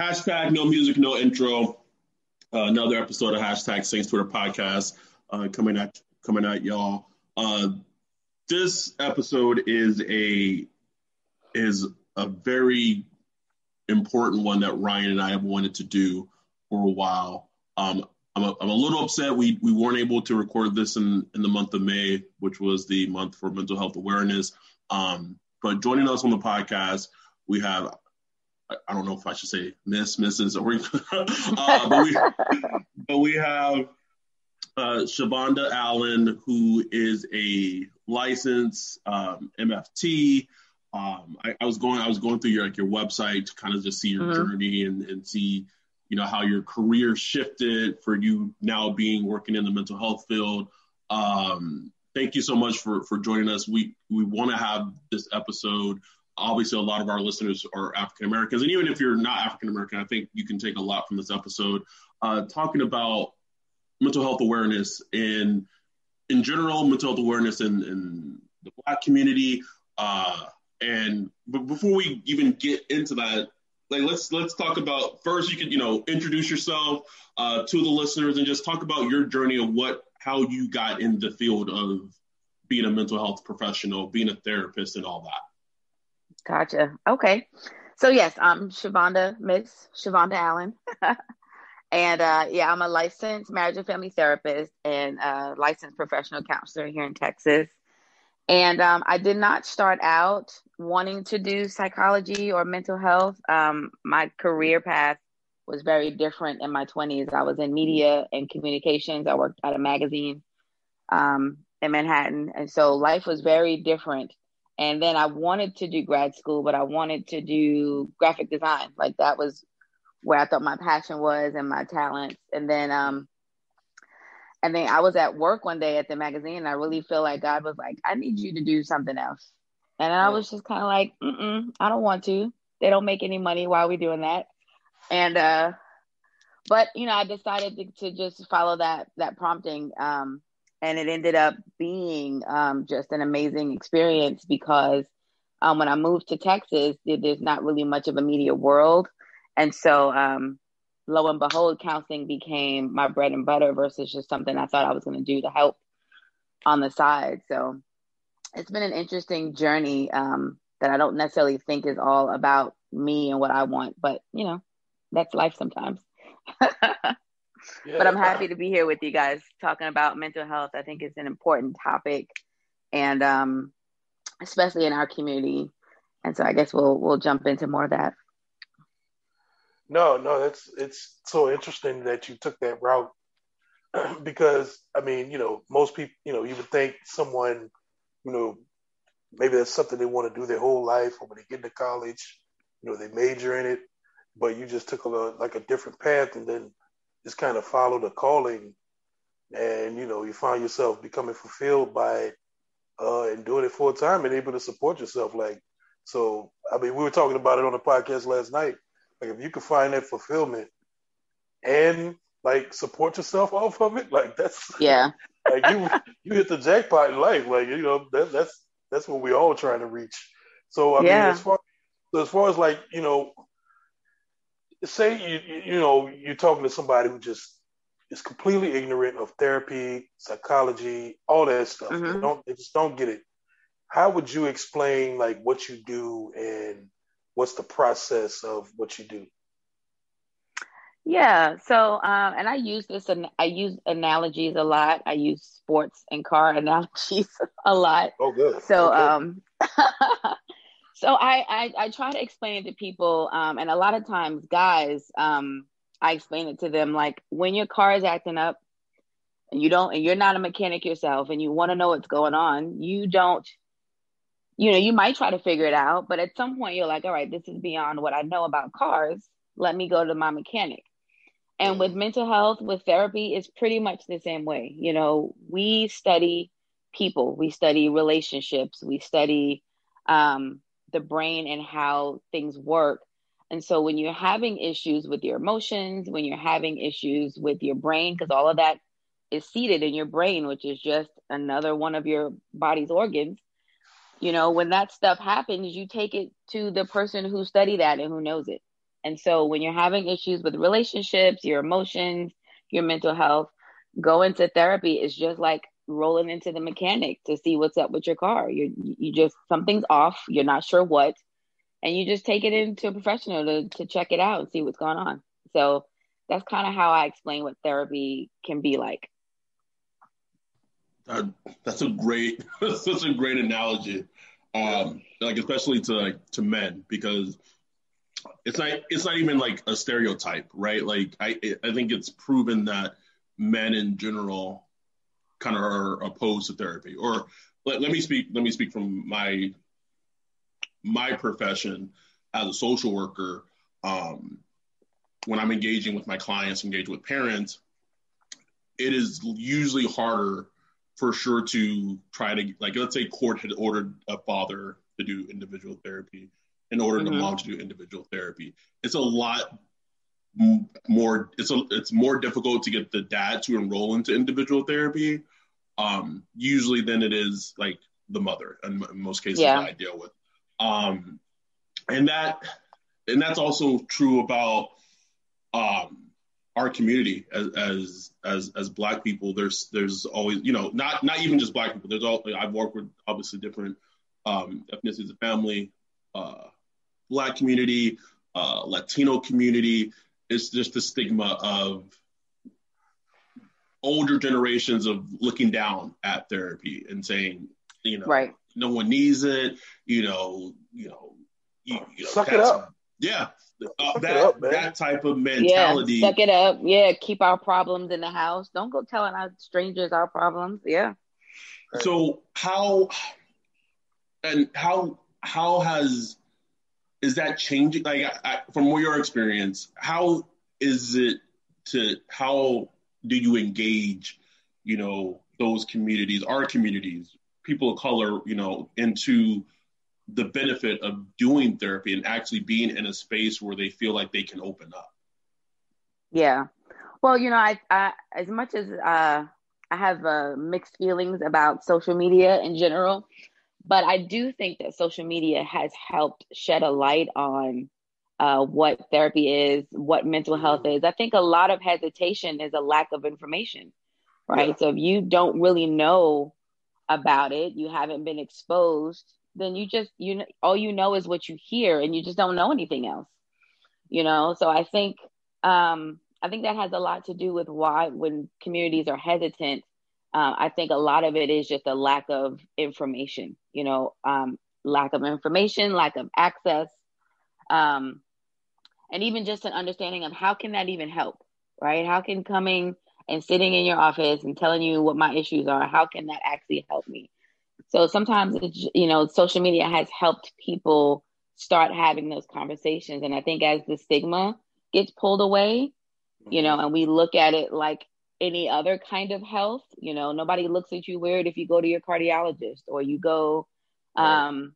Hashtag no music, no intro. Uh, another episode of hashtag Saints Twitter podcast uh, coming at coming at y'all. Uh, this episode is a is a very important one that Ryan and I have wanted to do for a while. Um, I'm, a, I'm a little upset we, we weren't able to record this in, in the month of May, which was the month for mental health awareness. Um, but joining us on the podcast, we have I don't know if I should say Miss, Mrs. or uh, but we but we have uh, Shavonda Allen, who is a licensed um, MFT. Um, I, I, was going I was going through your like your website to kind of just see your mm-hmm. journey and, and see you know how your career shifted for you now being working in the mental health field. Um, thank you so much for for joining us. We we want to have this episode obviously a lot of our listeners are African Americans, and even if you're not African American, I think you can take a lot from this episode, uh, talking about mental health awareness in in general, mental health awareness in, in the Black community. Uh, and but before we even get into that, like let's let's talk about first. You can you know introduce yourself uh, to the listeners and just talk about your journey of what how you got in the field of being a mental health professional, being a therapist, and all that. Gotcha. Okay. So yes, I'm Shavonda, Miss Shavonda Allen. and uh, yeah, I'm a licensed marriage and family therapist and a licensed professional counselor here in Texas. And um, I did not start out wanting to do psychology or mental health. Um, my career path was very different in my 20s. I was in media and communications. I worked at a magazine um, in Manhattan. And so life was very different and then I wanted to do grad school, but I wanted to do graphic design. Like that was where I thought my passion was and my talents. And then, um, and then I was at work one day at the magazine, and I really feel like God was like, "I need you to do something else." And I was just kind of like, Mm-mm, "I don't want to. They don't make any money. Why are we doing that?" And uh, but you know, I decided to, to just follow that that prompting. Um, and it ended up being um, just an amazing experience because um, when I moved to Texas, there's not really much of a media world, and so um, lo and behold, counseling became my bread and butter versus just something I thought I was going to do to help on the side. So it's been an interesting journey um, that I don't necessarily think is all about me and what I want, but you know, that's life sometimes. but I'm happy to be here with you guys talking about mental health. I think it's an important topic, and um, especially in our community. And so I guess we'll we'll jump into more of that. No, no, that's it's so interesting that you took that route because I mean, you know, most people, you know, you would think someone, you know, maybe that's something they want to do their whole life, or when they get into college, you know, they major in it, but you just took a like a different path, and then just kind of follow the calling and you know you find yourself becoming fulfilled by it uh, and doing it full time and able to support yourself like so i mean we were talking about it on the podcast last night Like if you can find that fulfillment and like support yourself off of it, like that's yeah. like you you hit the jackpot in life. Like you know that that's that's what we all trying to reach. So I yeah. mean, as far so as far as like you know, say you you know you're talking to somebody who just is completely ignorant of therapy, psychology, all that stuff. Mm-hmm. They don't they just don't get it. How would you explain like what you do and what's the process of what you do? Yeah. So, um, and I use this, and I use analogies a lot. I use sports and car analogies a lot. Oh, good. So, okay. um, so I, I, I try to explain it to people, um, and a lot of times, guys, um, I explain it to them like when your car is acting up, and you don't, and you're not a mechanic yourself, and you want to know what's going on, you don't. You know, you might try to figure it out, but at some point you're like, all right, this is beyond what I know about cars. Let me go to my mechanic and with mental health, with therapy, it's pretty much the same way. You know, we study people, we study relationships, we study um, the brain and how things work. And so when you're having issues with your emotions, when you're having issues with your brain, because all of that is seated in your brain, which is just another one of your body's organs, you know, when that stuff happens, you take it to the person who studied that and who knows it. And so when you're having issues with relationships, your emotions, your mental health, go into therapy is just like rolling into the mechanic to see what's up with your car. You you just something's off, you're not sure what, and you just take it into a professional to to check it out and see what's going on. So that's kind of how I explain what therapy can be like. Uh, that's a great, such a great analogy. Um, like especially to like to men because it's not it's not even like a stereotype, right? Like I I think it's proven that men in general kind of are opposed to therapy. Or let, let me speak let me speak from my my profession as a social worker. Um, when I'm engaging with my clients, engage with parents, it is usually harder for sure to try to like let's say court had ordered a father to do individual therapy in order mm-hmm. to mom to do individual therapy. It's a lot more. It's a it's more difficult to get the dad to enroll into individual therapy, um, usually than it is like the mother. In, in most cases, yeah. that I deal with, um, and that and that's also true about um, our community as, as as as black people there's there's always you know not not even just black people there's all i've worked with obviously different um ethnicities of family uh Black community, uh, Latino community. It's just the stigma of older generations of looking down at therapy and saying, you know, right. no one needs it. You know, you know, you, you know suck it up. Yeah, uh, that up, that type of mentality. Yeah, suck it up. Yeah, keep our problems in the house. Don't go telling our strangers our problems. Yeah. So how and how how has is that changing? Like, from your experience, how is it to how do you engage, you know, those communities, our communities, people of color, you know, into the benefit of doing therapy and actually being in a space where they feel like they can open up? Yeah. Well, you know, I, I as much as uh, I have uh, mixed feelings about social media in general, but I do think that social media has helped shed a light on uh, what therapy is, what mental health is. I think a lot of hesitation is a lack of information, right? Yeah. So if you don't really know about it, you haven't been exposed, then you just you all you know is what you hear, and you just don't know anything else, you know. So I think um, I think that has a lot to do with why when communities are hesitant uh, I think a lot of it is just a lack of information, you know, um, lack of information, lack of access, um, and even just an understanding of how can that even help, right? How can coming and sitting in your office and telling you what my issues are, how can that actually help me? So sometimes, it's, you know, social media has helped people start having those conversations. And I think as the stigma gets pulled away, you know, and we look at it like any other kind of health. You know, nobody looks at you weird if you go to your cardiologist or you go um,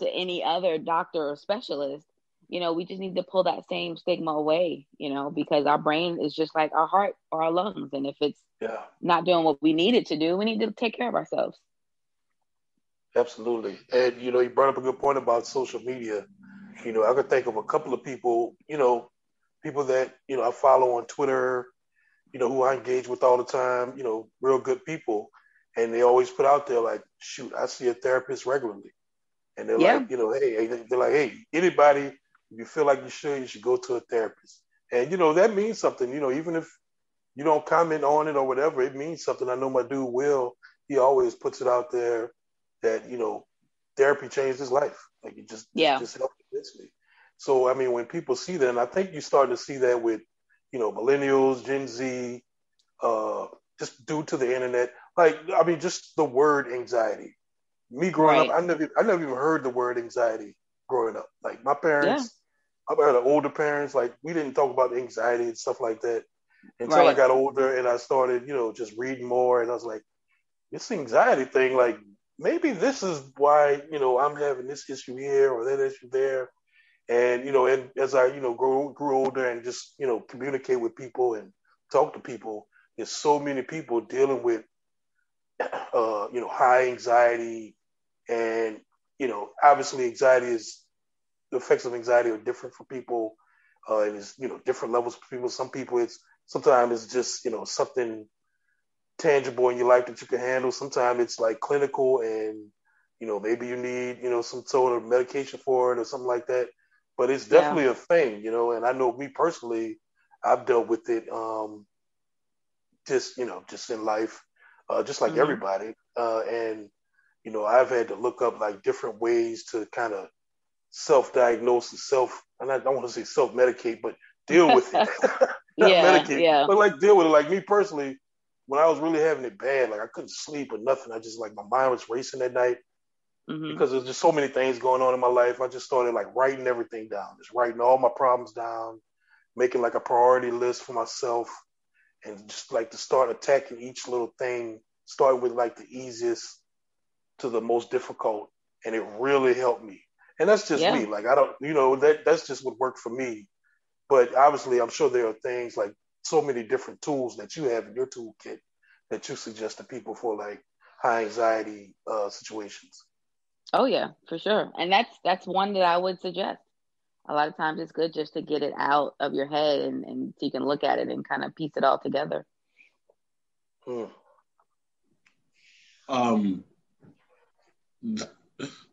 to any other doctor or specialist. you know, we just need to pull that same stigma away, you know, because our brain is just like our heart or our lungs. And if it's yeah. not doing what we need it to do, we need to take care of ourselves. Absolutely. And, you know, you brought up a good point about social media. You know, I could think of a couple of people, you know, people that, you know, I follow on Twitter, you know, who I engage with all the time, you know, real good people. And they always put out there like, shoot, I see a therapist regularly. And they're yeah. like, you know, hey, they're like, hey, anybody, if you feel like you should, you should go to a therapist. And, you know, that means something, you know, even if you don't comment on it or whatever, it means something. I know my dude Will, he always puts it out there that you know therapy changed his life. Like it just yeah. just helped immensely. So I mean, when people see that, and I think you start to see that with you know millennials, Gen Z, uh, just due to the internet. Like I mean, just the word anxiety. Me growing right. up, I never I never even heard the word anxiety growing up. Like my parents, yeah. I had older parents. Like we didn't talk about anxiety and stuff like that until right. I got older and I started, you know, just reading more. And I was like, this anxiety thing, like maybe this is why you know I'm having this issue here or that issue there, and you know, and as I you know grew grew older and just you know communicate with people and talk to people, there's so many people dealing with uh, you know high anxiety, and you know obviously anxiety is the effects of anxiety are different for people, uh, and it's you know different levels for people. Some people it's sometimes it's just you know something tangible in your life that you can handle. Sometimes it's like clinical and you know maybe you need you know some sort of medication for it or something like that. But it's definitely yeah. a thing, you know. And I know me personally, I've dealt with it um, just you know just in life, uh, just like mm-hmm. everybody. Uh, and you know I've had to look up like different ways to kind of self-diagnose and self. And I don't want to say self-medicate, but deal with it. yeah, medicate, yeah. but like deal with it. Like me personally, when I was really having it bad, like I couldn't sleep or nothing. I just like my mind was racing at night mm-hmm. because there's just so many things going on in my life. I just started like writing everything down, just writing all my problems down, making like a priority list for myself, and just like to start attacking each little thing. Start with like the easiest to the most difficult, and it really helped me. And that's just yeah. me. Like I don't, you know, that that's just what worked for me. But obviously, I'm sure there are things like so many different tools that you have in your toolkit that you suggest to people for like high anxiety uh, situations. Oh yeah, for sure. And that's that's one that I would suggest. A lot of times it's good just to get it out of your head and, and so you can look at it and kind of piece it all together. Hmm. Um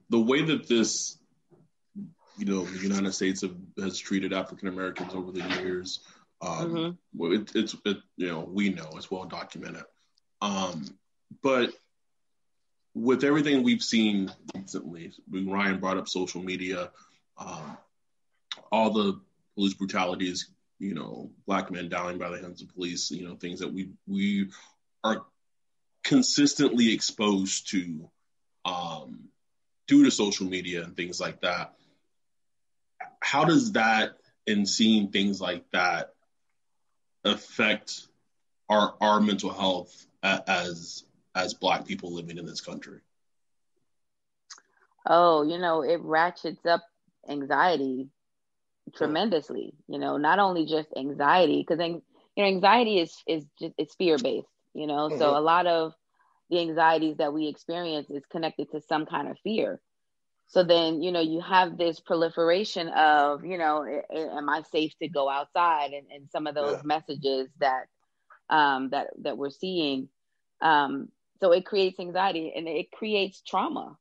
the way that this you know the United States have, has treated African Americans over the years um, mm-hmm. it, it's it, you know we know it's well documented, um, but with everything we've seen recently, Ryan brought up social media, um, all the police brutalities, you know, black men dying by the hands of police, you know, things that we we are consistently exposed to um, due to social media and things like that. How does that and seeing things like that affect our our mental health as as black people living in this country oh you know it ratchets up anxiety tremendously you know not only just anxiety because then you know anxiety is is just it's fear based you know mm-hmm. so a lot of the anxieties that we experience is connected to some kind of fear so then you know you have this proliferation of you know am i safe to go outside and, and some of those yeah. messages that um, that that we're seeing um, so it creates anxiety and it creates trauma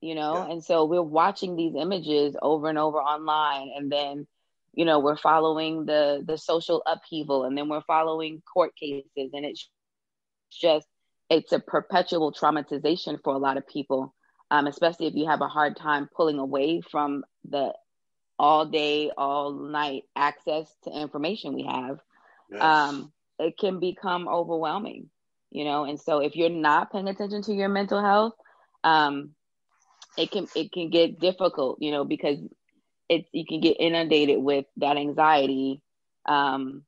you know yeah. and so we're watching these images over and over online and then you know we're following the the social upheaval and then we're following court cases and it's just it's a perpetual traumatization for a lot of people um, especially if you have a hard time pulling away from the all day, all night access to information we have, yes. um, it can become overwhelming, you know. And so, if you're not paying attention to your mental health, um, it can it can get difficult, you know, because it you can get inundated with that anxiety, um,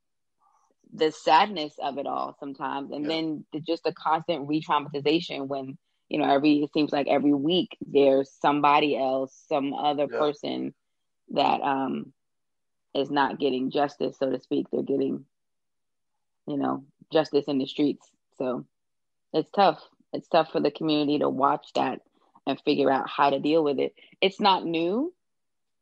the sadness of it all sometimes, and yeah. then the, just the constant re-traumatization when you know every it seems like every week there's somebody else some other yeah. person that um, is not getting justice, so to speak. They're getting, you know, justice in the streets. So it's tough. It's tough for the community to watch that and figure out how to deal with it. It's not new,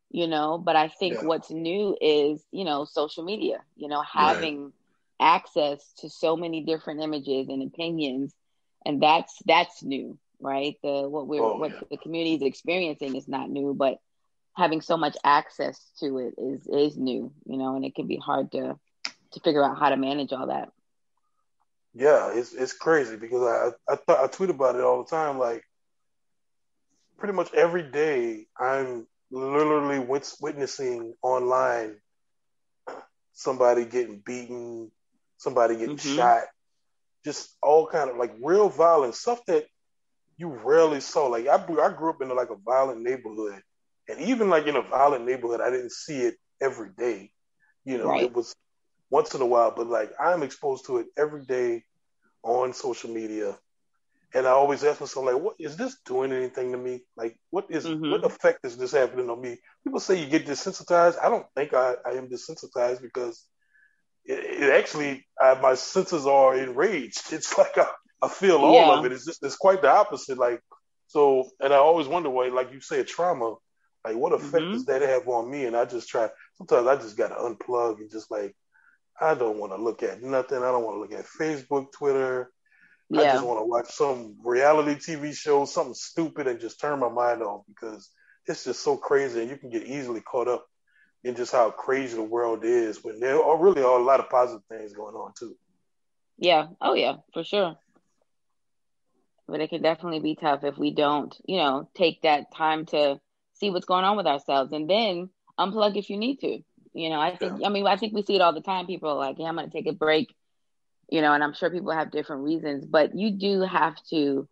you know, but I think yeah. what's new is, you know, social media, you know, having right. access to so many different images and opinions. And that's that's new, right? The what we're oh, what yeah. the community is experiencing is not new, but having so much access to it is is new, you know, and it can be hard to to figure out how to manage all that. Yeah, it's it's crazy because I I, th- I tweet about it all the time. Like pretty much every day, I'm literally witnessing online somebody getting beaten, somebody getting mm-hmm. shot, just all kind of like real violence stuff that you rarely saw. Like I, I grew up in like a violent neighborhood, and even like in a violent neighborhood, I didn't see it every day. You know, right. it was once in a while, but like I'm exposed to it every day on social media. And I always ask myself, like, what is this doing anything to me? Like, what is, mm-hmm. what effect is this happening on me? People say you get desensitized. I don't think I, I am desensitized because it, it actually, I, my senses are enraged. It's like I, I feel all yeah. of it. It's just, it's quite the opposite. Like, so, and I always wonder why, like you say, trauma, like what effect mm-hmm. does that have on me? And I just try, sometimes I just got to unplug and just like, I don't want to look at nothing. I don't want to look at Facebook, Twitter. Yeah. I just want to watch some reality TV show, something stupid, and just turn my mind off because it's just so crazy, and you can get easily caught up in just how crazy the world is when there are really are a lot of positive things going on too. Yeah. Oh yeah, for sure. But it can definitely be tough if we don't, you know, take that time to see what's going on with ourselves and then unplug if you need to. You know, I think, yeah. I mean, I think we see it all the time. People are like, yeah, I'm going to take a break, you know, and I'm sure people have different reasons, but you do have to,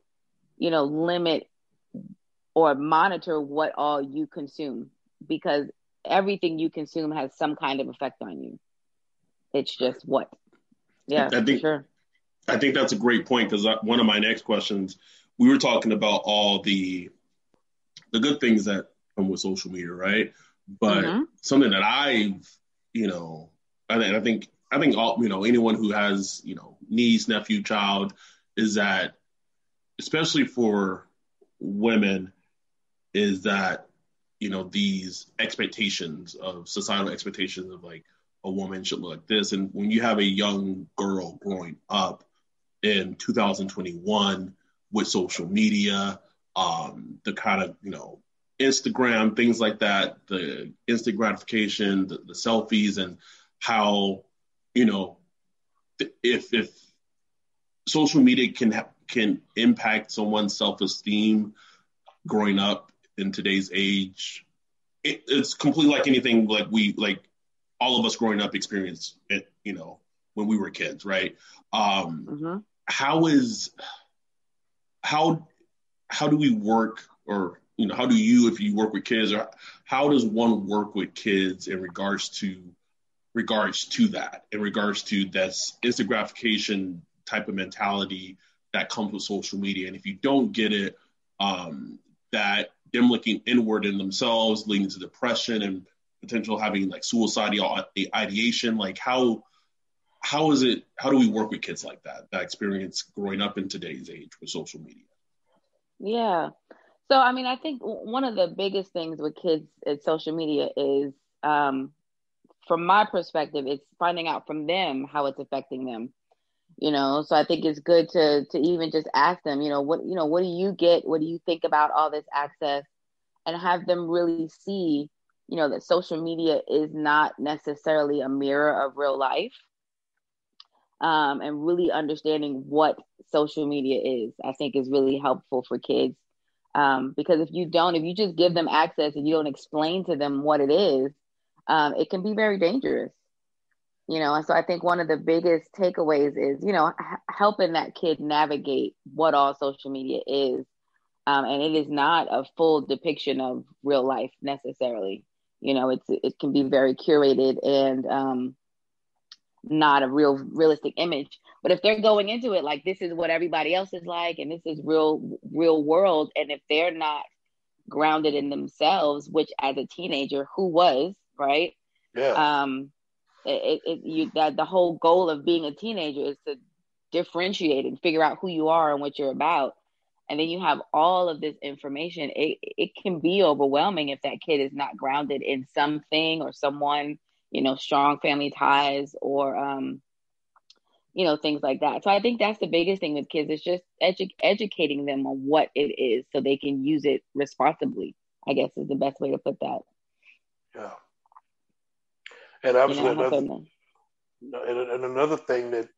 you know, limit or monitor what all you consume because everything you consume has some kind of effect on you. It's just what. Yeah, I think, sure. I think that's a great point because one of my next questions, we were talking about all the the good things that come with social media, right? But mm-hmm. something that I've, you know, I, I think I think all you know anyone who has you know niece, nephew, child is that, especially for women, is that you know these expectations of societal expectations of like a woman should look like this, and when you have a young girl growing up in 2021 with social media, um, the kind of you know Instagram, things like that, the instant gratification, the, the selfies, and how you know if if social media can ha- can impact someone's self esteem growing up in today's age, it, it's completely like anything like we like all of us growing up experienced it, you know, when we were kids, right? Um, mm-hmm. how is how how do we work or you know, how do you, if you work with kids, or how does one work with kids in regards to regards to that, in regards to this instant gratification type of mentality that comes with social media? And if you don't get it, um, that them looking inward in themselves, leading to depression and potential having like suicidal ideation, like how how is it how do we work with kids like that that experience growing up in today's age with social media yeah so, I mean, I think one of the biggest things with kids at social media is, um, from my perspective, it's finding out from them how it's affecting them. You know, so I think it's good to to even just ask them, you know, what you know, what do you get? What do you think about all this access? And have them really see, you know, that social media is not necessarily a mirror of real life. Um, and really understanding what social media is, I think is really helpful for kids um, because if you don't, if you just give them access and you don't explain to them what it is, um, it can be very dangerous. You know, and so I think one of the biggest takeaways is, you know, h- helping that kid navigate what all social media is. Um, and it is not a full depiction of real life necessarily. You know, it's it can be very curated and um, not a real realistic image. But if they're going into it like this is what everybody else is like and this is real real world and if they're not grounded in themselves, which as a teenager, who was right? Yeah. Um, it, it you that the whole goal of being a teenager is to differentiate and figure out who you are and what you're about. And then you have all of this information. It it can be overwhelming if that kid is not grounded in something or someone, you know, strong family ties or um, you know, things like that. So I think that's the biggest thing with kids is just edu- educating them on what it is so they can use it responsibly. I guess is the best way to put that. Yeah. And obviously, You know, another, and, and another thing that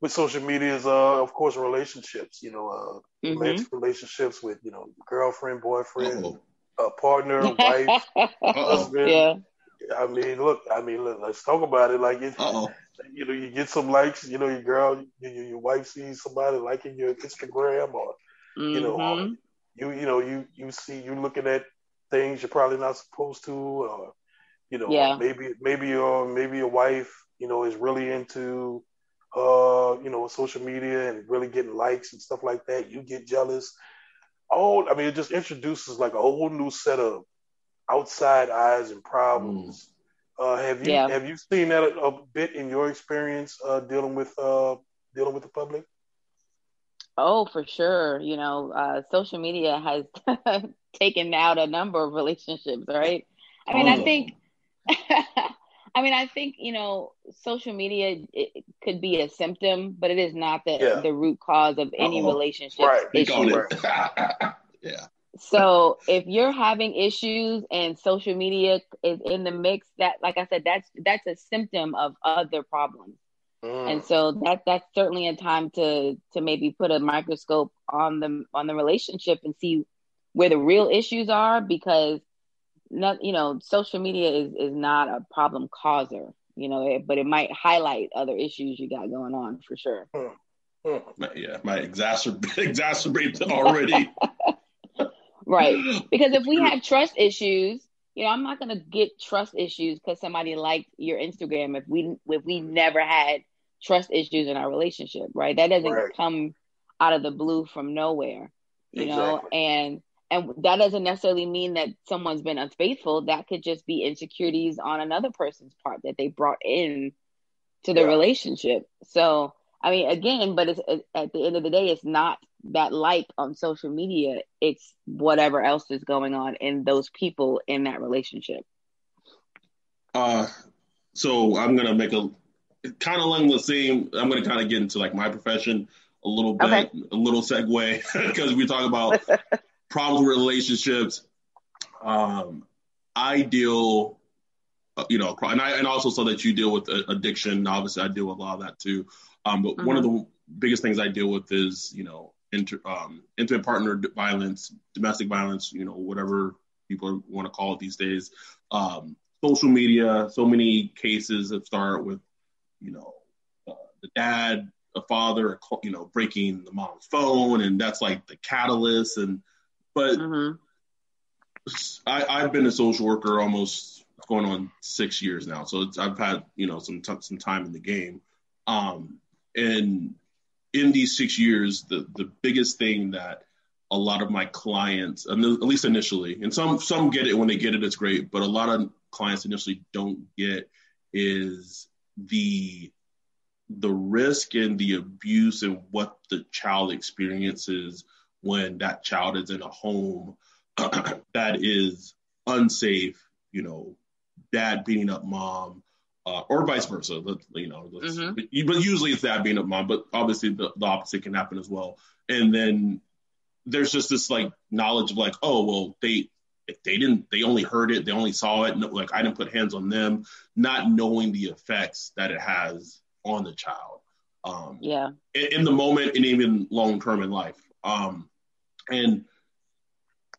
with social media is, uh, of course, relationships. You know, uh, Mhm. romantic relationships with you know girlfriend, boyfriend, Uh-oh. uh, partner, wife, Uh-oh. husband. yeah. I mean, look, I mean, look, let's talk about it. Like, it, Uh-oh. you know, you get some likes. You know, your girl, your, your wife sees somebody liking your Instagram, or you know, Mhm. you you know, you you see you looking at things you're probably not supposed to, or you know, Yeah. maybe maybe your maybe your wife, you know, is really into uh, you know, social media and really getting likes and stuff like that. You get jealous. Oh, I mean, it just introduces like a whole new set of outside eyes and problems. Uh, have you Yeah. have you seen that a, a bit in your experience uh, dealing with uh, dealing with the public? Oh, for sure. You know, uh, social media has taken out a number of relationships, right? I mean, I Oh. think, I mean, I think, you know, social media it, it could be a symptom, but it is not the, Yeah. the root cause of any Uh-oh. relationship Right. Issue. yeah. So if you're having issues and social media is in the mix, that, like I said, that's that's a symptom of other problems. Mm. and so that that's certainly a time to to maybe put a microscope on the on the relationship and see where the real issues are because not you know social media is is not a problem causer you know it, but it might highlight other issues you got going on for sure Mm. Might- Yeah, might exacerbate exacerbate already. right. Because if we have trust issues you know i'm not going to get trust issues because somebody liked your instagram if we if we never had trust issues in our relationship right? That doesn't Right. come out of the blue from nowhere you know? And and that doesn't necessarily mean that someone's been unfaithful. That could just be insecurities on another person's part that they brought in to the Yeah. relationship. So i mean again but it's at the end of the day it's not that like on social media it's whatever else is going on in those people in that relationship Uh, so I'm gonna make a kind of along the same. I'm gonna kind of get into like my profession a little bit, Okay. a little segue because we talk about problems with relationships. Um, I deal, uh, you know, and I and also so that you deal with uh, addiction. Obviously, I deal with a lot of that too. Um, but one of the biggest things I deal with is, you know, inter, um, intimate partner violence, domestic violence, you know, whatever people want to call it these days. Um, social media, so many cases that start with, you know, uh, the dad, the father, you know, breaking the mom's phone, and that's like the catalyst. And but hmm I, I've been a social worker almost going on six years now, so it's, I've had you know some t- some time in the game. Um, and in these six years, the the biggest thing that a lot of my clients, at least initially, and some some get it when they get it, it's great, but a lot of clients initially don't get is the the risk and the abuse and what the child experiences when that child is in a home that is unsafe, you know, dad beating up mom, uh, or vice versa. Let, you know, Mhm. but, usually it's that being up mom, but obviously the, the opposite can happen as well. And then there's just this like knowledge of like, oh well, they they didn't, they only heard it, they only saw it, no, like I didn't put hands on them, not knowing the effects that it has on the child. Um, yeah in, in the moment and even long term in life. Um, and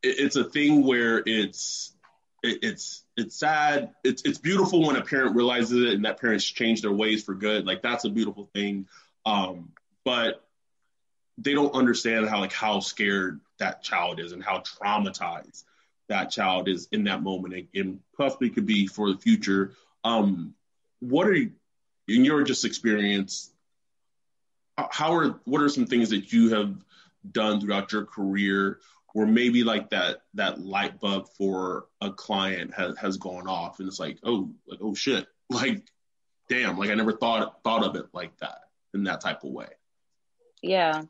it, it's a thing where it's it, it's it's sad. It's it's beautiful when a parent realizes it and that parents change their ways for good. Like that's a beautiful thing. Um, but they don't understand how like how scared that child is and how traumatized that child is in that moment and, and possibly could be for the future. Um, what are you, in your just experience? how are what are some things that you have done throughout your career where maybe like that that light bulb for a client has has gone off and it's like oh like oh shit like damn like I never thought thought of it like that in that type of way. Yeah.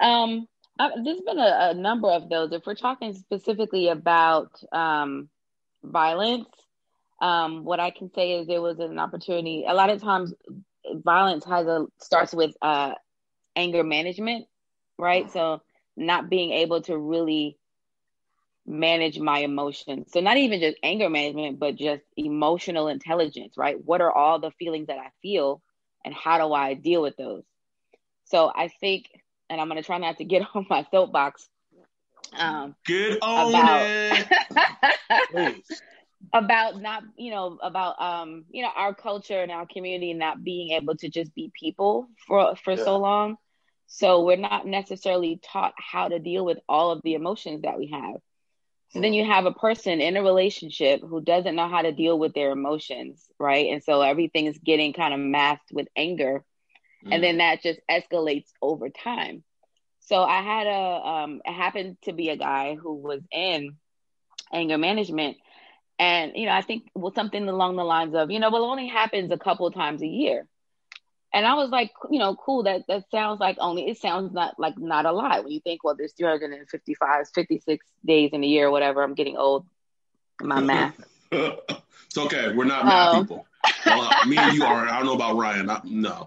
Um I, there's been a, a, number of those. If we're talking specifically about um, violence, um, what I can say is there was an opportunity. A lot of times, violence has a starts with uh, anger management, right? So not being able to really manage my emotions. So not even just anger management, but just emotional intelligence, right? What are all the feelings that I feel, and how do I deal with those? So I think, and I'm going to try not to get on my soapbox. Um, Get on about, it. about not you know about um you know our culture and our community not being able to just be people for for yeah. so long so we're not necessarily taught how to deal with all of the emotions that we have so then you have a person in a relationship who doesn't know how to deal with their emotions right and so everything is getting kind of masked with anger mm. and then mm. that just escalates over time so i had a um it happened to be a guy who was in anger management and, you know, I think well, something along the lines of, you know, well, it only happens a couple times a year. And I was like, you know, cool. That that sounds like only it sounds not like not a lot when you think, well, there's 355, 56 days in a year, whatever. I'm getting old. My math. it's okay. We're not math um, people. Well, me and you are. I don't know about Ryan. I, no.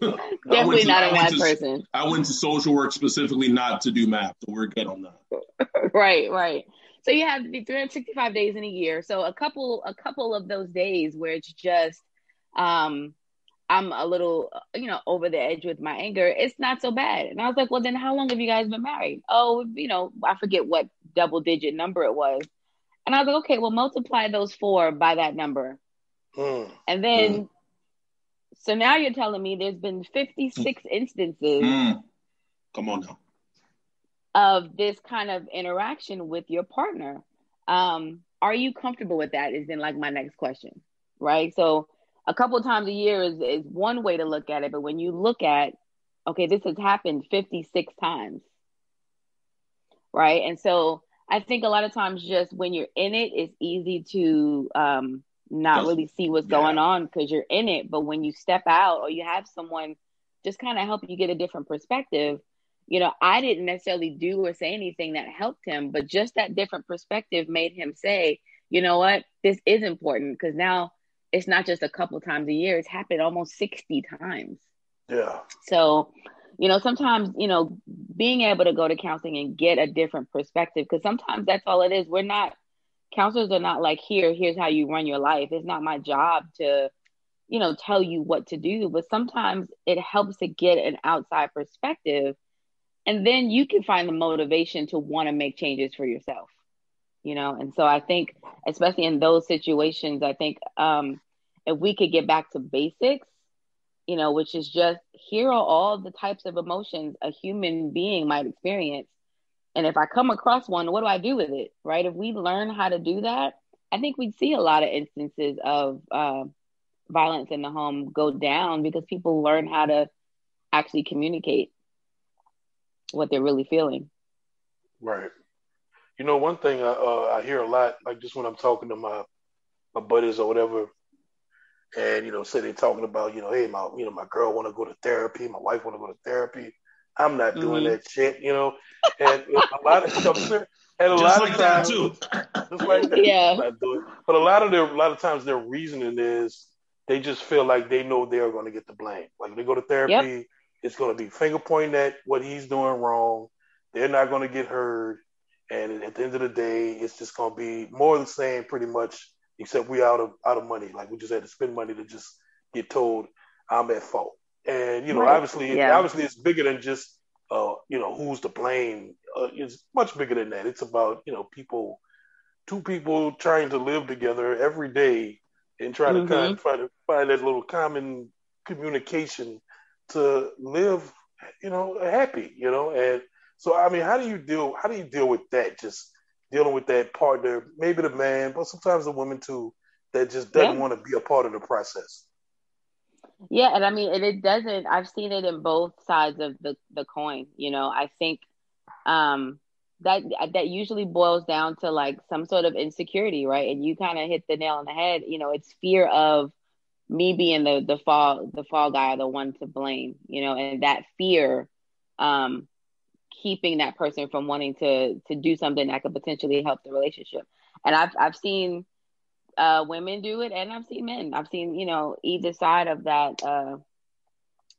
Definitely to, not a math person. I went to social work specifically not to do math, so we're good on that. right, right. So you have 365 days in a year. So a couple a couple of those days where it's just um I'm a little, you know, over the edge with my anger. It's not so bad. And I was like, well, then how long have you guys been married? Oh, you know, I forget what double digit number it was. And I was like, okay, well, multiply those four by that number. Mm. And then, mm. so now you're telling me there's been 56 instances. Mm. Come on now of this kind of interaction with your partner. Um, are you comfortable with that? Is then like my next question, right? So a couple of times a year is, is one way to look at it, but when you look at, okay, this has happened 56 times, right? And so I think a lot of times just when you're in it, it's easy to um, not really see what's yeah. going on because you're in it. But when you step out or you have someone just kind of help you get a different perspective, you know, I didn't necessarily do or say anything that helped him, but just that different perspective made him say, you know what, this is important because now it's not just a couple times a year, it's happened almost 60 times. Yeah. So, you know, sometimes, you know, being able to go to counseling and get a different perspective, because sometimes that's all it is. We're not, counselors are not like, here, here's how you run your life. It's not my job to, you know, tell you what to do, but sometimes it helps to get an outside perspective and then you can find the motivation to want to make changes for yourself you know and so i think especially in those situations i think um if we could get back to basics you know which is just here are all the types of emotions a human being might experience and if i come across one what do i do with it right if we learn how to do that i think we'd see a lot of instances of uh, violence in the home go down because people learn how to actually communicate what they're really feeling. Right. You know, one thing I, uh, I hear a lot, like just when I'm talking to my my buddies or whatever, and you know, say they're talking about, you know, hey, my you know, my girl want to go to therapy, my wife want to go to therapy. I'm not doing mm-hmm. that shit, you know. And a lot of stuff, and a just lot like of times, too. just like that, yeah. But a lot of their, a lot of times, their reasoning is they just feel like they know they're going to get the blame. Like they go to therapy, yep. It's going to be finger pointing at what he's doing wrong. They're not going to get heard. And at the end of the day, it's just going to be more of the same, pretty much. Except we out of out of money. Like we just had to spend money to just get told I'm at fault. And you know, right. obviously, yeah. obviously, it's bigger than just uh, you know who's to blame. Uh, it's much bigger than that. It's about you know people, two people trying to live together every day and trying mm-hmm. to kind of try to find that little common communication to live, you know, happy, you know. And so, I mean, how do you deal? How do you deal with that? Just dealing with that partner, maybe the man, but sometimes the woman too, that just doesn't yeah. want to be a part of the process. Yeah, and I mean, and it doesn't. I've seen it in both sides of the the coin. You know, I think um, that that usually boils down to like some sort of insecurity, right? And you kind of hit the nail on the head. You know, it's fear of me being the the fall the fall guy, or the one to blame. You know, and that fear, um, keeping that person from wanting to to do something that could potentially help the relationship. And I've I've seen uh, women do it, and I've seen men. I've seen you know either side of that uh,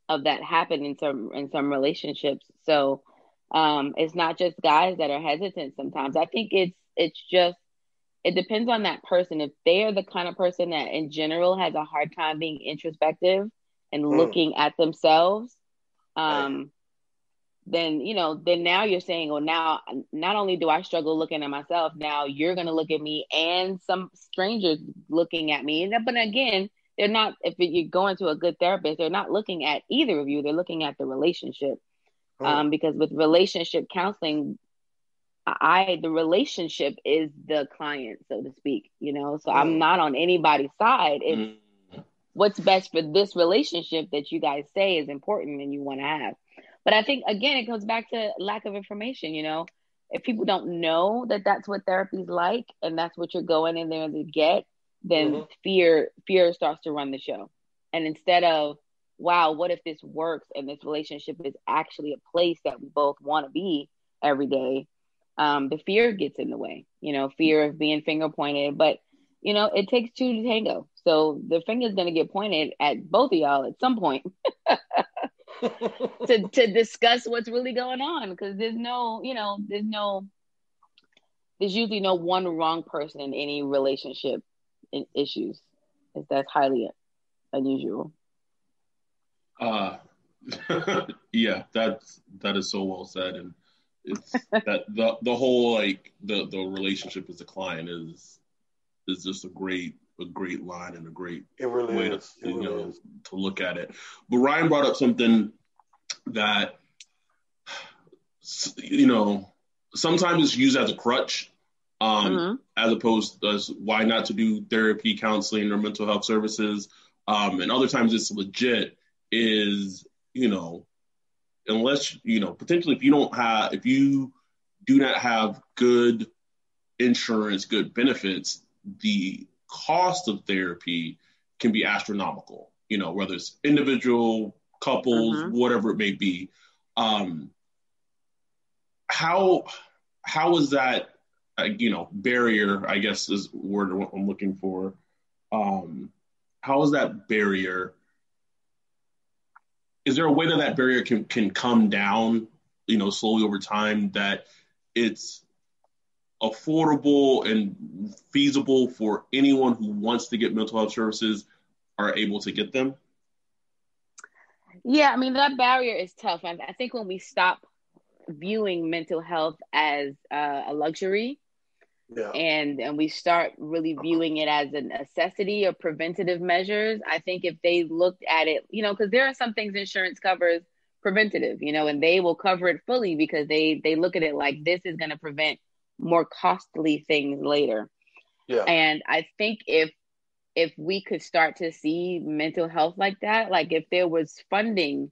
of that happen in some in some relationships. So um, it's not just guys that are hesitant. Sometimes I think it's it's just it depends on that person. If they are the kind of person that in general has a hard time being introspective and mm. looking at themselves, um, then you know then now you're saying well now not only do i struggle looking at myself now you're going to look at me and some strangers looking at me and but again they're not if you're going to a good therapist they're not looking at either of you they're looking at the relationship oh. um, because with relationship counseling i the relationship is the client so to speak you know so oh. i'm not on anybody's side it's mm. what's best for this relationship that you guys say is important and you want to have but I think again, it goes back to lack of information. You know, if people don't know that that's what therapy's like and that's what you're going in there to get, then mm-hmm. fear fear starts to run the show. And instead of wow, what if this works and this relationship is actually a place that we both want to be every day? Um, the fear gets in the way. You know, fear of being finger pointed, but you know, it takes two to tango. So the finger's going to get pointed at both of y'all at some point. to to discuss what's really going on because there's no you know there's no there's usually no one wrong person in any relationship in issues. That's highly unusual. Uh yeah that's that is so well said and it's that the the whole like the the relationship as a client is is just a great a great line and a great it really way is. to, you really know, is. to look at it. But Ryan brought up something that you know sometimes it's used as a crutch um, mm-hmm. as opposed to why not to do therapy, counseling, or mental health services. Um, and other times it's legit is you know unless you know potentially if you don't have if you do not have good insurance, good benefits, the cost of therapy can be astronomical. You know, whether it's individual, couples, mm-hmm. whatever it may be. Um, how how is that uh, you know barrier? I guess is word I'm looking for. Um, how is that barrier? Is there a way that that barrier can can come down? You know, slowly over time that it's affordable and feasible for anyone who wants to get mental health services are able to get them? Yeah, I mean that barrier is tough. I, I think when we stop viewing mental health as uh, a luxury, yeah. and and we start really viewing it as a necessity or preventative measures, I think if they looked at it, you know, because there are some things insurance covers preventative, you know, and they will cover it fully because they they look at it like this is going to prevent more costly things later. Yeah. And I think if if we could start to see mental health like that, like if there was funding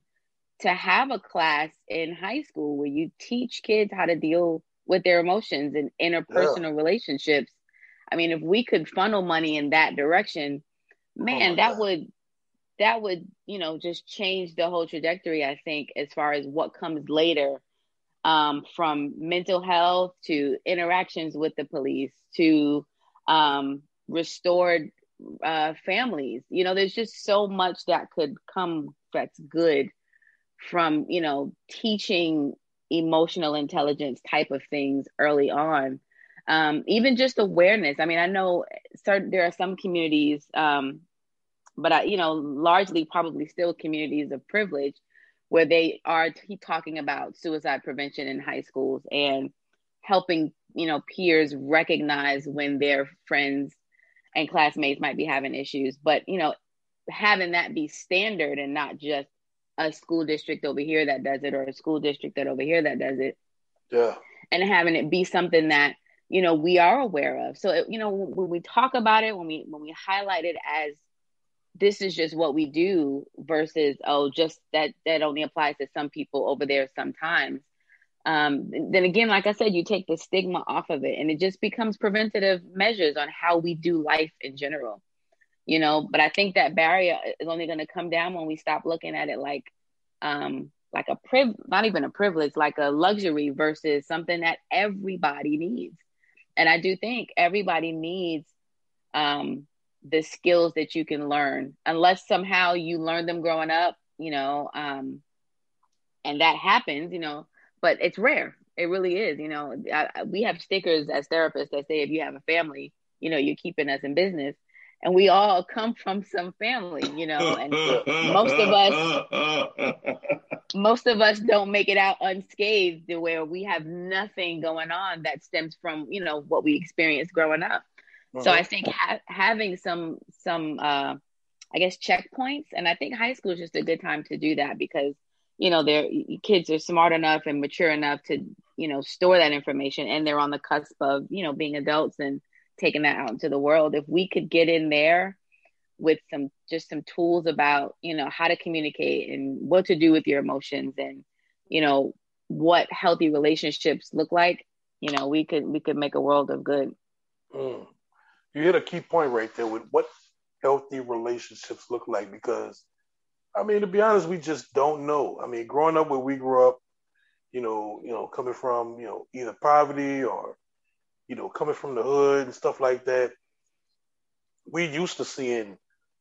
to have a class in high school where you teach kids how to deal with their emotions and interpersonal yeah. relationships. I mean, if we could funnel money in that direction, oh man, oh that God. would that would, you know, just change the whole trajectory, I think, as far as what comes later um, from mental health to interactions with the police to um, restored uh, families. You know, there's just so much that could come that's good from, you know, teaching emotional intelligence type of things early on. Um, even just awareness. I mean, I know certain, there are some communities, um, but I, you know, largely probably still communities of privilege where they are t- talking about suicide prevention in high schools and helping, you know, peers recognize when their friends and classmates might be having issues. But you know having that be standard and not just a school district over here that does it or a school district that over here that does it. Yeah. And having it be something that you know we are aware of. So it, you know when we talk about it when we when we highlight it as this is just what we do versus oh just that that only applies to some people over there sometimes um, then again, like I said, you take the stigma off of it and it just becomes preventative measures on how we do life in general. You know, but I think that barrier is only going to come down when we stop looking at it like um like a priv not even a privilege, like a luxury versus something that everybody needs. And I do think everybody needs um the skills that you can learn unless somehow you learn them growing up, you know, um and that happens, you know, but it's rare. It really is. You know, I, we have stickers as therapists that say if you have a family, you know, you're keeping us in business. And we all come from some family, you know, and most of us, most of us don't make it out unscathed to where we have nothing going on that stems from, you know, what we experienced growing up. Uh-huh. So I think ha- having some, some, uh, I guess checkpoints, and I think high school is just a good time to do that because you know their kids are smart enough and mature enough to you know store that information and they're on the cusp of you know being adults and taking that out into the world if we could get in there with some just some tools about you know how to communicate and what to do with your emotions and you know what healthy relationships look like you know we could we could make a world of good mm. You hit a key point right there with what healthy relationships look like because I mean, to be honest, we just don't know. I mean, growing up where we grew up, you know, you know, coming from, you know, either poverty or, you know, coming from the hood and stuff like that, we used to seeing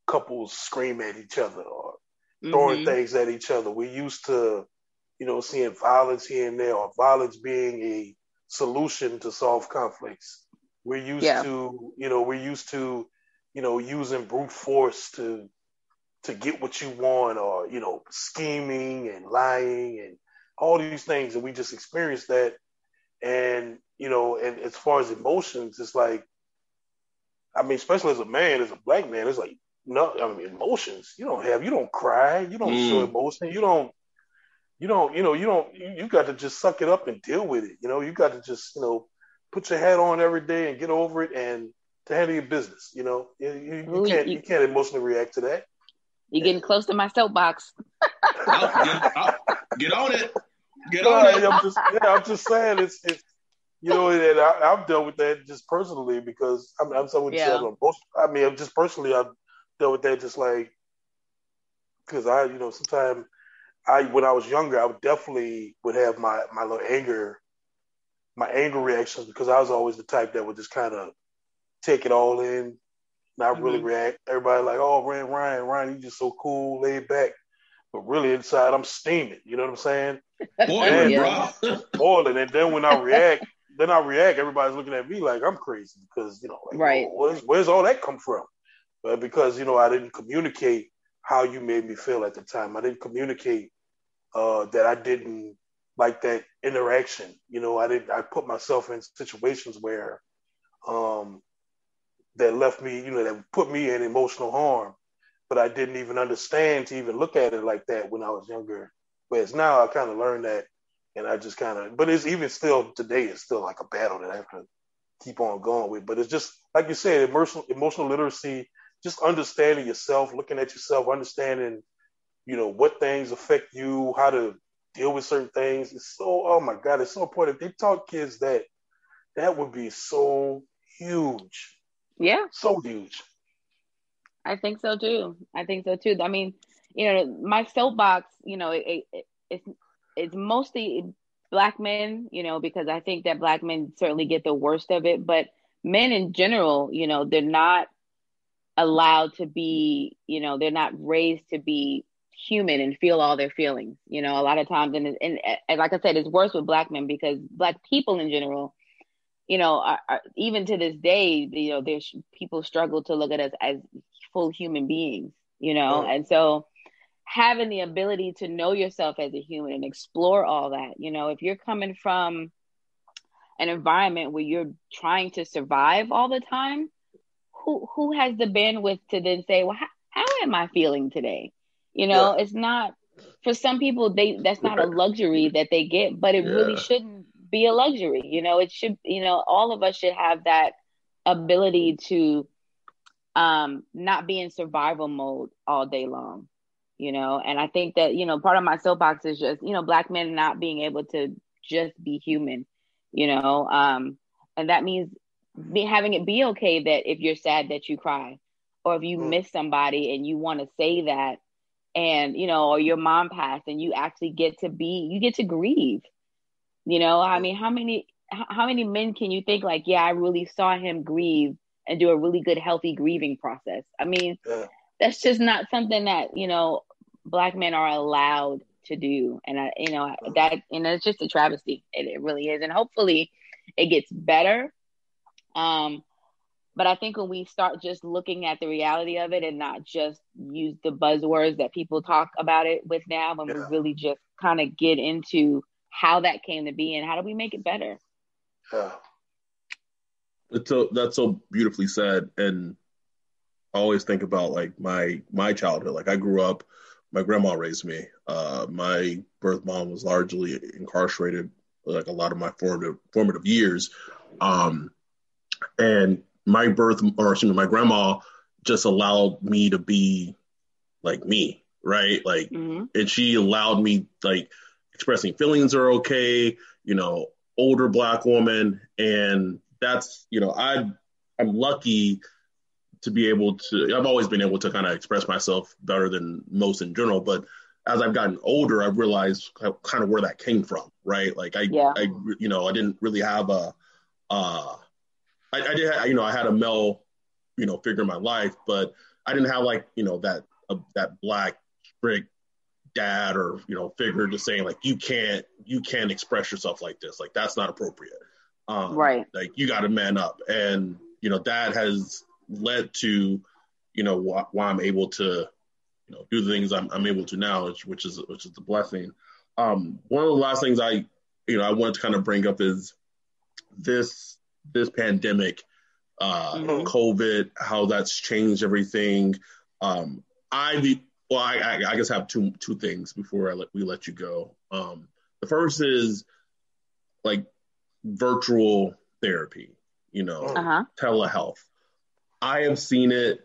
couples scream at each other or throwing mm-hmm. things at each other. We used to, you know, seeing violence here and there or violence being a solution to solve conflicts. We're used yeah. to, you know, we're used to, you know, using brute force to to get what you want or, you know, scheming and lying and all these things. And we just experienced that. And, you know, and as far as emotions, it's like, I mean, especially as a man, as a black man, it's like, no, I mean, emotions. You don't have, you don't cry, you don't mm. show emotion, you don't, you don't, you know, you don't, you, you got to just suck it up and deal with it. You know, you got to just, you know, put your hat on every day and get over it and to handle your business. You know, you, you, you can't, you can't emotionally react to that. You're getting close to my soapbox. get, get, on it. Get on it. I'm just, yeah, I'm just saying it's, it's you know, and I, have dealt with that just personally because I'm, I'm someone yeah. said, I mean, I'm just personally, I've dealt with that just like because I, you know, sometimes I, when I was younger, I would definitely would have my my little anger, my anger reactions because I was always the type that would just kind of take it all in, not mm-hmm. really react. Everybody like, oh, Ryan, Ryan, Ryan, you just so cool, laid back. But really inside, I'm steaming. You know what I'm saying? Boiling, bro. boiling. And then when I react, then I react. Everybody's looking at me like I'm crazy because you know, like, right? Oh, where's, where's all that come from? But because you know, I didn't communicate how you made me feel at the time. I didn't communicate uh, that I didn't like that interaction. You know, I didn't. I put myself in situations where um, that left me, you know, that put me in emotional harm. But I didn't even understand to even look at it like that when I was younger. Whereas now I kind of learned that, and I just kind of. But it's even still today. It's still like a battle that I have to keep on going with. But it's just like you said, emotional emotional literacy, just understanding yourself, looking at yourself, understanding, you know, what things affect you, how to deal with certain things. It's so oh my god, it's so important. If they taught kids that, that would be so huge. Yeah. So huge. I think so too. I think so too. I mean, you know, my soapbox, you know, it, it, it's it's mostly black men, you know, because I think that black men certainly get the worst of it, but men in general, you know, they're not allowed to be, you know, they're not raised to be human and feel all their feelings. You know, a lot of times, and, and, and like I said, it's worse with black men because black people in general you know, are, are, even to this day, you know, there's people struggle to look at us as full human beings, you know, and so having the ability to know yourself as a human and explore all that, you know, if you're coming from an environment where you're trying to survive all the time, who who has the bandwidth to then say, well, how, how am I feeling today? You know, yeah. it's not for some people they that's not a luxury that they get, but it yeah. really shouldn't be a luxury. You know, it should, you know, all of us should have that ability to um not be in survival mode all day long you know and i think that you know part of my soapbox is just you know black men not being able to just be human, you know. Um, and that means be, having it be okay that if you're sad that you cry, or if you mm. miss somebody and you want to say that, and you know, or your mom passed and you actually get to be, you get to grieve. You know, I mean, how many how many men can you think like, yeah, I really saw him grieve and do a really good, healthy grieving process? I mean, yeah. that's just not something that you know black men are allowed to do, and I, you know, that and it's just a travesty. It, it really is, and hopefully, it gets better. Um, but I think when we start just looking at the reality of it and not just use the buzzwords that people talk about it with now, when yeah. we really just kind of get into how that came to be and how do we make it better. Yeah. It's so that's so beautifully said. And I always think about like my my childhood. Like I grew up, my grandma raised me. Uh, my birth mom was largely incarcerated like a lot of my formative formative years. Um, and my birth or excuse me, my grandma just allowed me to be like me, right? Like mm-hmm. and she allowed me like expressing feelings are okay, you know, older black woman and that's you know i i'm lucky to be able to i've always been able to kind of express myself better than most in general but as i've gotten older i've realized kind of where that came from right like i yeah. i you know i didn't really have a uh I, I did have, you know i had a male you know figure in my life but i didn't have like you know that uh, that black strict dad or you know figure just saying like you can't you can't express yourself like this. Like that's not appropriate. Um, right. like you got to man up. And you know that has led to you know wh- why i'm able to you know do the things i'm, I'm able to now which, which is which is the blessing. Um one of the last things i you know i wanted to kind of bring up is this this pandemic uh mm-hmm. covid how that's changed everything um i well, I, I, I guess I have two two things before I let, we let you go. Um, the first is like virtual therapy, you know, uh-huh. telehealth. I have seen it,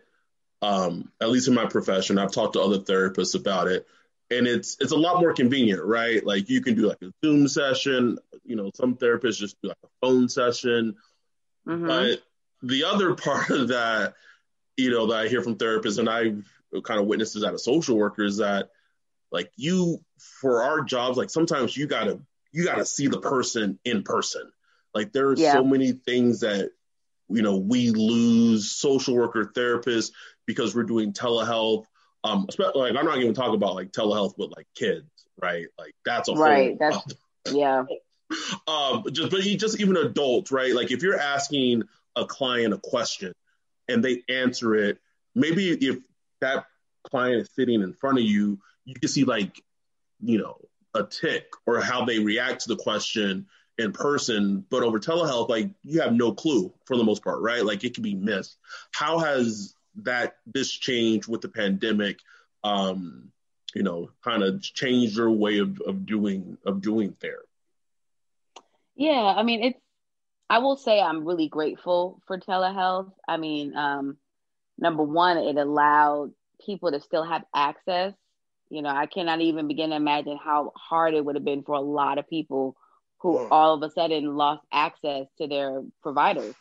um, at least in my profession. I've talked to other therapists about it, and it's it's a lot more convenient, right? Like you can do like a Zoom session. You know, some therapists just do like a phone session. Mm-hmm. But the other part of that, you know, that I hear from therapists, and I've kind of witnesses out of social workers that like you for our jobs like sometimes you gotta you gotta see the person in person like there are yeah. so many things that you know we lose social worker therapists because we're doing telehealth um like i'm not even talking about like telehealth with like kids right like that's a right whole, that's yeah um just but just even adults right like if you're asking a client a question and they answer it maybe if that client is sitting in front of you, you can see like, you know, a tick or how they react to the question in person, but over telehealth, like you have no clue for the most part, right? Like it can be missed. How has that this change with the pandemic? Um, you know, kind of changed your way of, of doing of doing therapy. Yeah, I mean, it's. I will say I'm really grateful for telehealth. I mean, um, number one, it allowed people to still have access. You know, I cannot even begin to imagine how hard it would have been for a lot of people who all of a sudden lost access to their providers.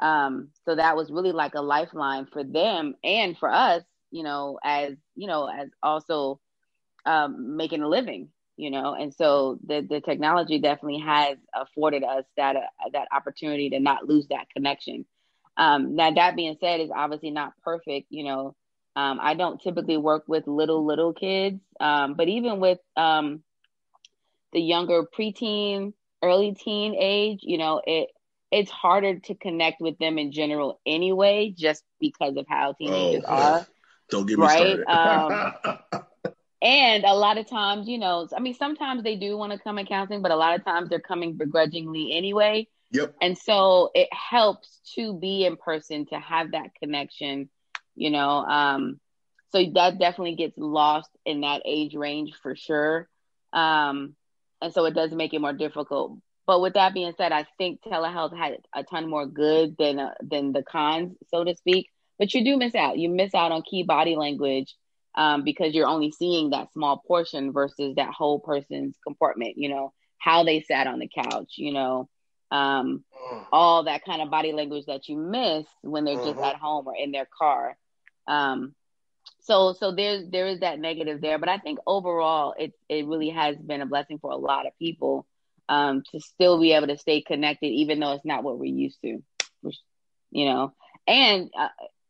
Um, so that was really like a lifeline for them and for us, you know, as you know, as also um, making a living, you know. And so the the technology definitely has afforded us that uh, that opportunity to not lose that connection. Um, now that being said, is obviously not perfect. You know, um, I don't typically work with little little kids, um, but even with um, the younger preteen, early teen age, you know, it it's harder to connect with them in general anyway, just because of how teenagers oh, are. Don't get me right? started. Um, and a lot of times, you know, I mean, sometimes they do want to come in counseling, but a lot of times they're coming begrudgingly anyway. Yep. And so it helps to be in person to have that connection, you know. Um, so that definitely gets lost in that age range for sure. Um, and so it does make it more difficult. But with that being said, I think telehealth had a ton more good than uh, than the cons, so to speak. But you do miss out. You miss out on key body language um, because you're only seeing that small portion versus that whole person's compartment. You know, how they sat on the couch, you know, um, mm. all that kind of body language that you miss when they're mm-hmm. just at home or in their car. Um, so so there's there is that negative there, but I think overall it it really has been a blessing for a lot of people um, to still be able to stay connected, even though it's not what we're used to, which, you know, and uh,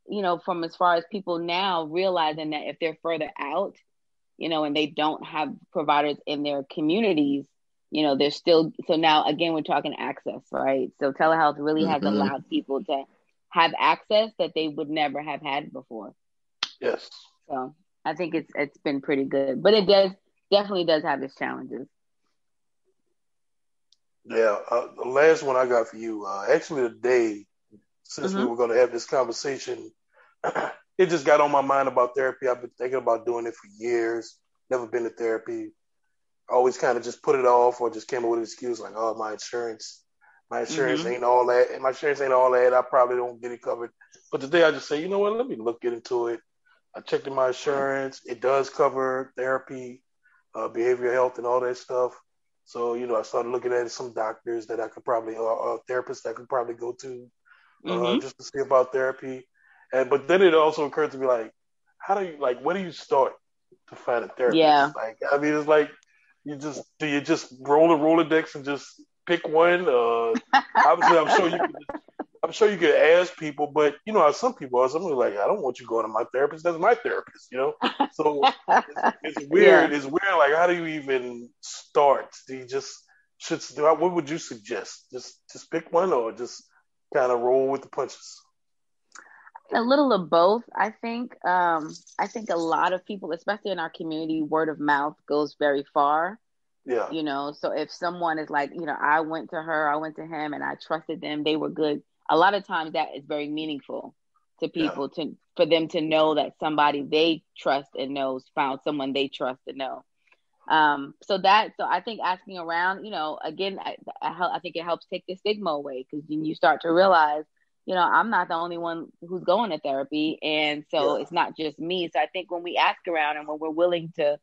you know from as far as people now realizing that if they're further out, you know, and they don't have providers in their communities, you know, they're still so now again we're talking access, right? So telehealth really mm-hmm. has allowed people to have access that they would never have had before. Yes. So I think it's it's been pretty good, but it does definitely does have its challenges. Yeah, uh, the last one I got for you, uh, actually today, since mm-hmm. we were going to have this conversation, it just got on my mind about therapy. I've been thinking about doing it for years. Never been to therapy. Always kind of just put it off, or just came up with an excuse like, "Oh, my insurance, my insurance mm-hmm. ain't all that, and my insurance ain't all that. I probably don't get it covered." But today I just say, you know what? Let me look get into it. I checked in my insurance. It does cover therapy, uh, behavioral health, and all that stuff. So you know, I started looking at some doctors that I could probably, uh, uh therapists that I could probably go to, uh, mm-hmm. just to see about therapy. And but then it also occurred to me like, how do you like? Where do you start to find a therapist? Yeah. Like, I mean, it's like you just do you just roll a Rolodex and just pick one? Uh, obviously, I'm sure you can I'm sure you could ask people, but you know, some people are something like, I don't want you going to my therapist. That's my therapist, you know. So it's, it's, weird. Yeah. It's weird. Like, how do you even start? Do you just should? Do? What would you suggest? Just just pick one, or just kind of roll with the punches? A little of both, I think. Um, I think a lot of people, especially in our community, word of mouth goes very far. Yeah. You know, so if someone is like, you know, I went to her, I went to him, and I trusted them, they were good a lot of times that is very meaningful to people yeah. to for them to know that somebody they trust and knows found someone they trust and know. Um, so that so I think asking around, you know, again, I, I, I think it helps take the stigma away because then you start to realize, you know, I'm not the only one who's going to therapy, and so yeah. it's not just me. So I think when we ask around and when we're willing to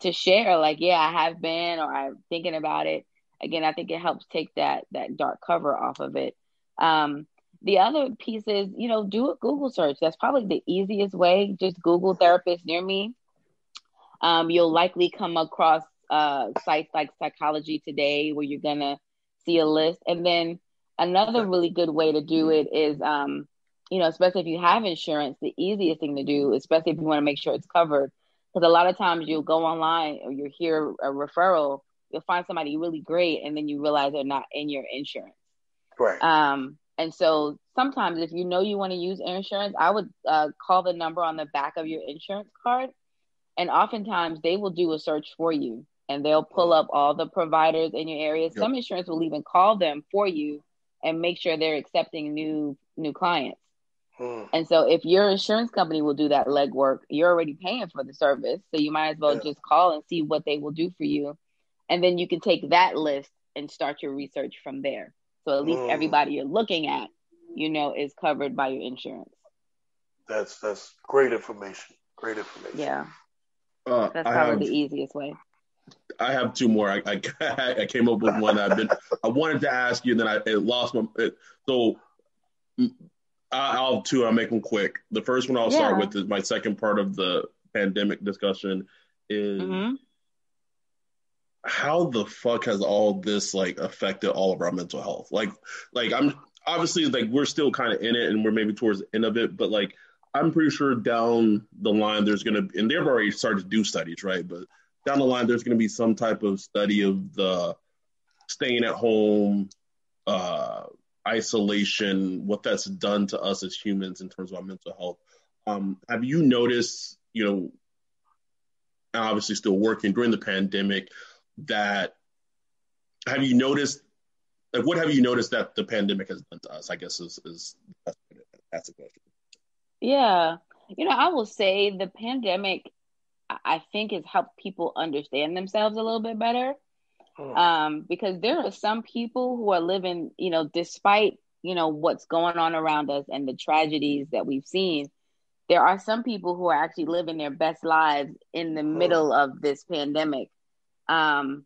to share, like, yeah, I have been or I'm thinking about it. Again, I think it helps take that that dark cover off of it. Um, the other piece is, you know, do a Google search. That's probably the easiest way. Just Google therapist near me. Um, you'll likely come across uh, sites like Psychology Today where you're gonna see a list. And then another really good way to do it is, um, you know, especially if you have insurance, the easiest thing to do, especially if you want to make sure it's covered, because a lot of times you'll go online or you hear a referral, you'll find somebody really great, and then you realize they're not in your insurance. Right. Um, and so sometimes if you know you want to use insurance, I would uh, call the number on the back of your insurance card. And oftentimes they will do a search for you and they'll pull up all the providers in your area. Yep. Some insurance will even call them for you and make sure they're accepting new new clients. Hmm. And so if your insurance company will do that legwork, you're already paying for the service. So you might as well yeah. just call and see what they will do for you. And then you can take that list and start your research from there. So at least mm. everybody you're looking at, you know, is covered by your insurance. That's that's great information. Great information. Yeah. Uh, that's probably have, the easiest way. I have two more. I, I, I came up with one. I've been I wanted to ask you, and then I lost my. It, so I'll have two. I'll make them quick. The first one I'll yeah. start with is my second part of the pandemic discussion is. Mm-hmm how the fuck has all this like affected all of our mental health? Like, like I'm obviously like we're still kind of in it and we're maybe towards the end of it, but like I'm pretty sure down the line there's gonna and they've already started to do studies, right? But down the line there's gonna be some type of study of the staying at home, uh, isolation, what that's done to us as humans in terms of our mental health. Um, have you noticed, you know, obviously still working during the pandemic, that have you noticed like what have you noticed that the pandemic has done to us i guess is, is that's a question yeah you know i will say the pandemic i think has helped people understand themselves a little bit better hmm. um, because there are some people who are living you know despite you know what's going on around us and the tragedies that we've seen there are some people who are actually living their best lives in the hmm. middle of this pandemic um,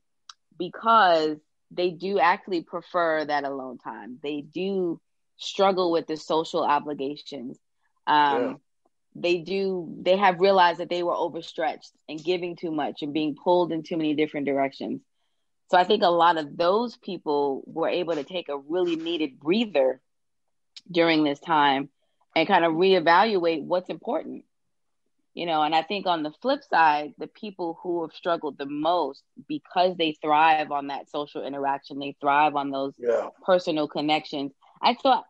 because they do actually prefer that alone time. They do struggle with the social obligations. Um, yeah. They do, they have realized that they were overstretched and giving too much and being pulled in too many different directions. So I think a lot of those people were able to take a really needed breather during this time and kind of reevaluate what's important. You know, and I think on the flip side, the people who have struggled the most because they thrive on that social interaction, they thrive on those yeah. personal connections. I thought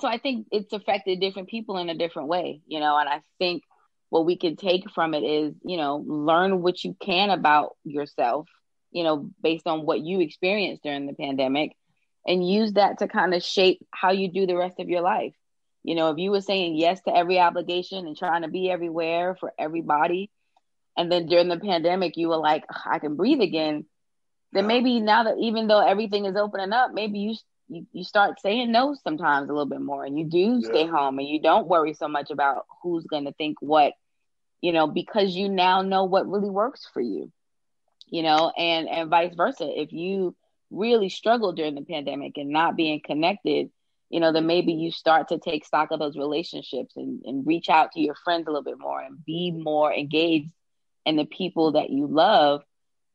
so I think it's affected different people in a different way, you know, and I think what we can take from it is, you know, learn what you can about yourself, you know, based on what you experienced during the pandemic and use that to kind of shape how you do the rest of your life. You know, if you were saying yes to every obligation and trying to be everywhere for everybody, and then during the pandemic you were like, I can breathe again, then maybe now that even though everything is opening up, maybe you you, you start saying no sometimes a little bit more and you do stay home and you don't worry so much about who's going to think what you know because you now know what really works for you you know and and vice versa. If you really struggled during the pandemic and not being connected you know then maybe you start to take stock of those relationships and, and reach out to your friends a little bit more and be more engaged in the people that you love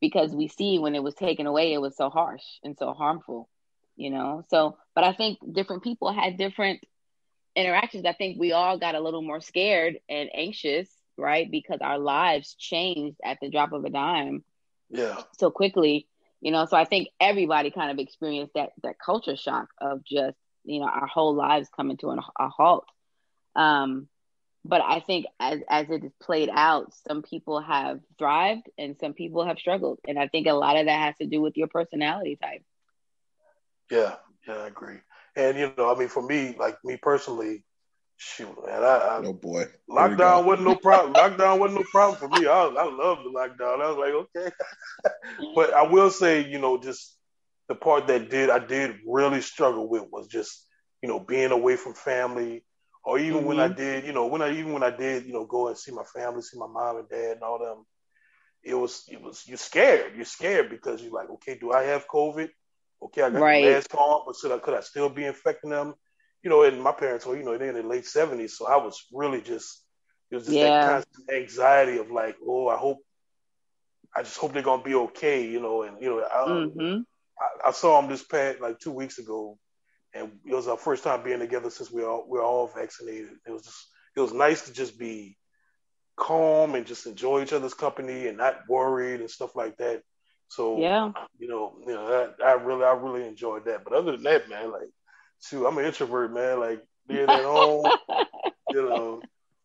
because we see when it was taken away it was so harsh and so harmful you know? So but i think different people had different interactions. I think we all got a little more scared and anxious right? Because our lives changed at the drop of a dime yeah. so quickly you know? So i think everybody kind of experienced that that culture shock of just you know our whole lives coming to an, a halt um but i think as as it is played out some people have thrived and some people have struggled and i think a lot of that has to do with your personality type yeah, yeah, I agree. And you know, I mean, for me, like me personally, shoot, man, I, I oh boy, lockdown wasn't no problem. lockdown wasn't no problem for me. I, I love the lockdown. I was like, okay, but I will say, you know, just the part that did I did really struggle with was just you know being away from family, or even mm-hmm. when I mm-hmm. did, you know, when I even when I did, you know, go and see my family, see my mom and dad and all them. It was, it was, you're scared. You're scared because you're like, okay, do I have COVID? Okay, I got right. the mask on, but should I, could I still be infecting them? You know, and my parents were, you know, they're in the late seventies, so I was really just it was just yeah. that constant anxiety of like, oh, I hope, I just hope they're gonna be okay, you know, and you know, I, mm-hmm. I, I saw him this past like two weeks ago, and it was our first time being together since we all we're all vaccinated. It was just it was nice to just be calm and just enjoy each other's company and not worried and stuff like that. So yeah, you know, you know, I, I really, I really enjoyed that. But other than that, man, like, shoot, I'm an introvert, man. Like being at home, you know,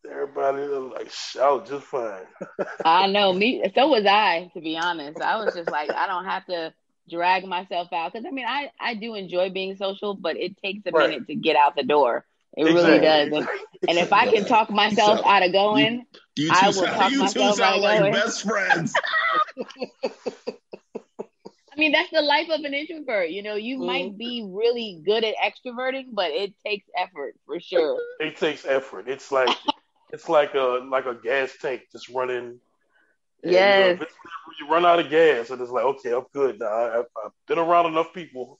everybody like shout just fine. I know me. So was I, to be honest. I was just like, I don't have to drag myself out because I mean, I I do enjoy being social, but it takes a right. minute to get out the door. It exactly. really does. And, and, if I can talk myself so, out of going, you, you I will sound, talk myself out of like going. Best friends. I mean, that's the life of an introvert. You know, you mm-hmm. might be really good at extroverting, but it takes effort for sure. It takes effort. It's like it's like a like a gas tank just running. Yes. You, know, you, run out of gas, and it's like, okay, I'm good now. I, have been around enough people.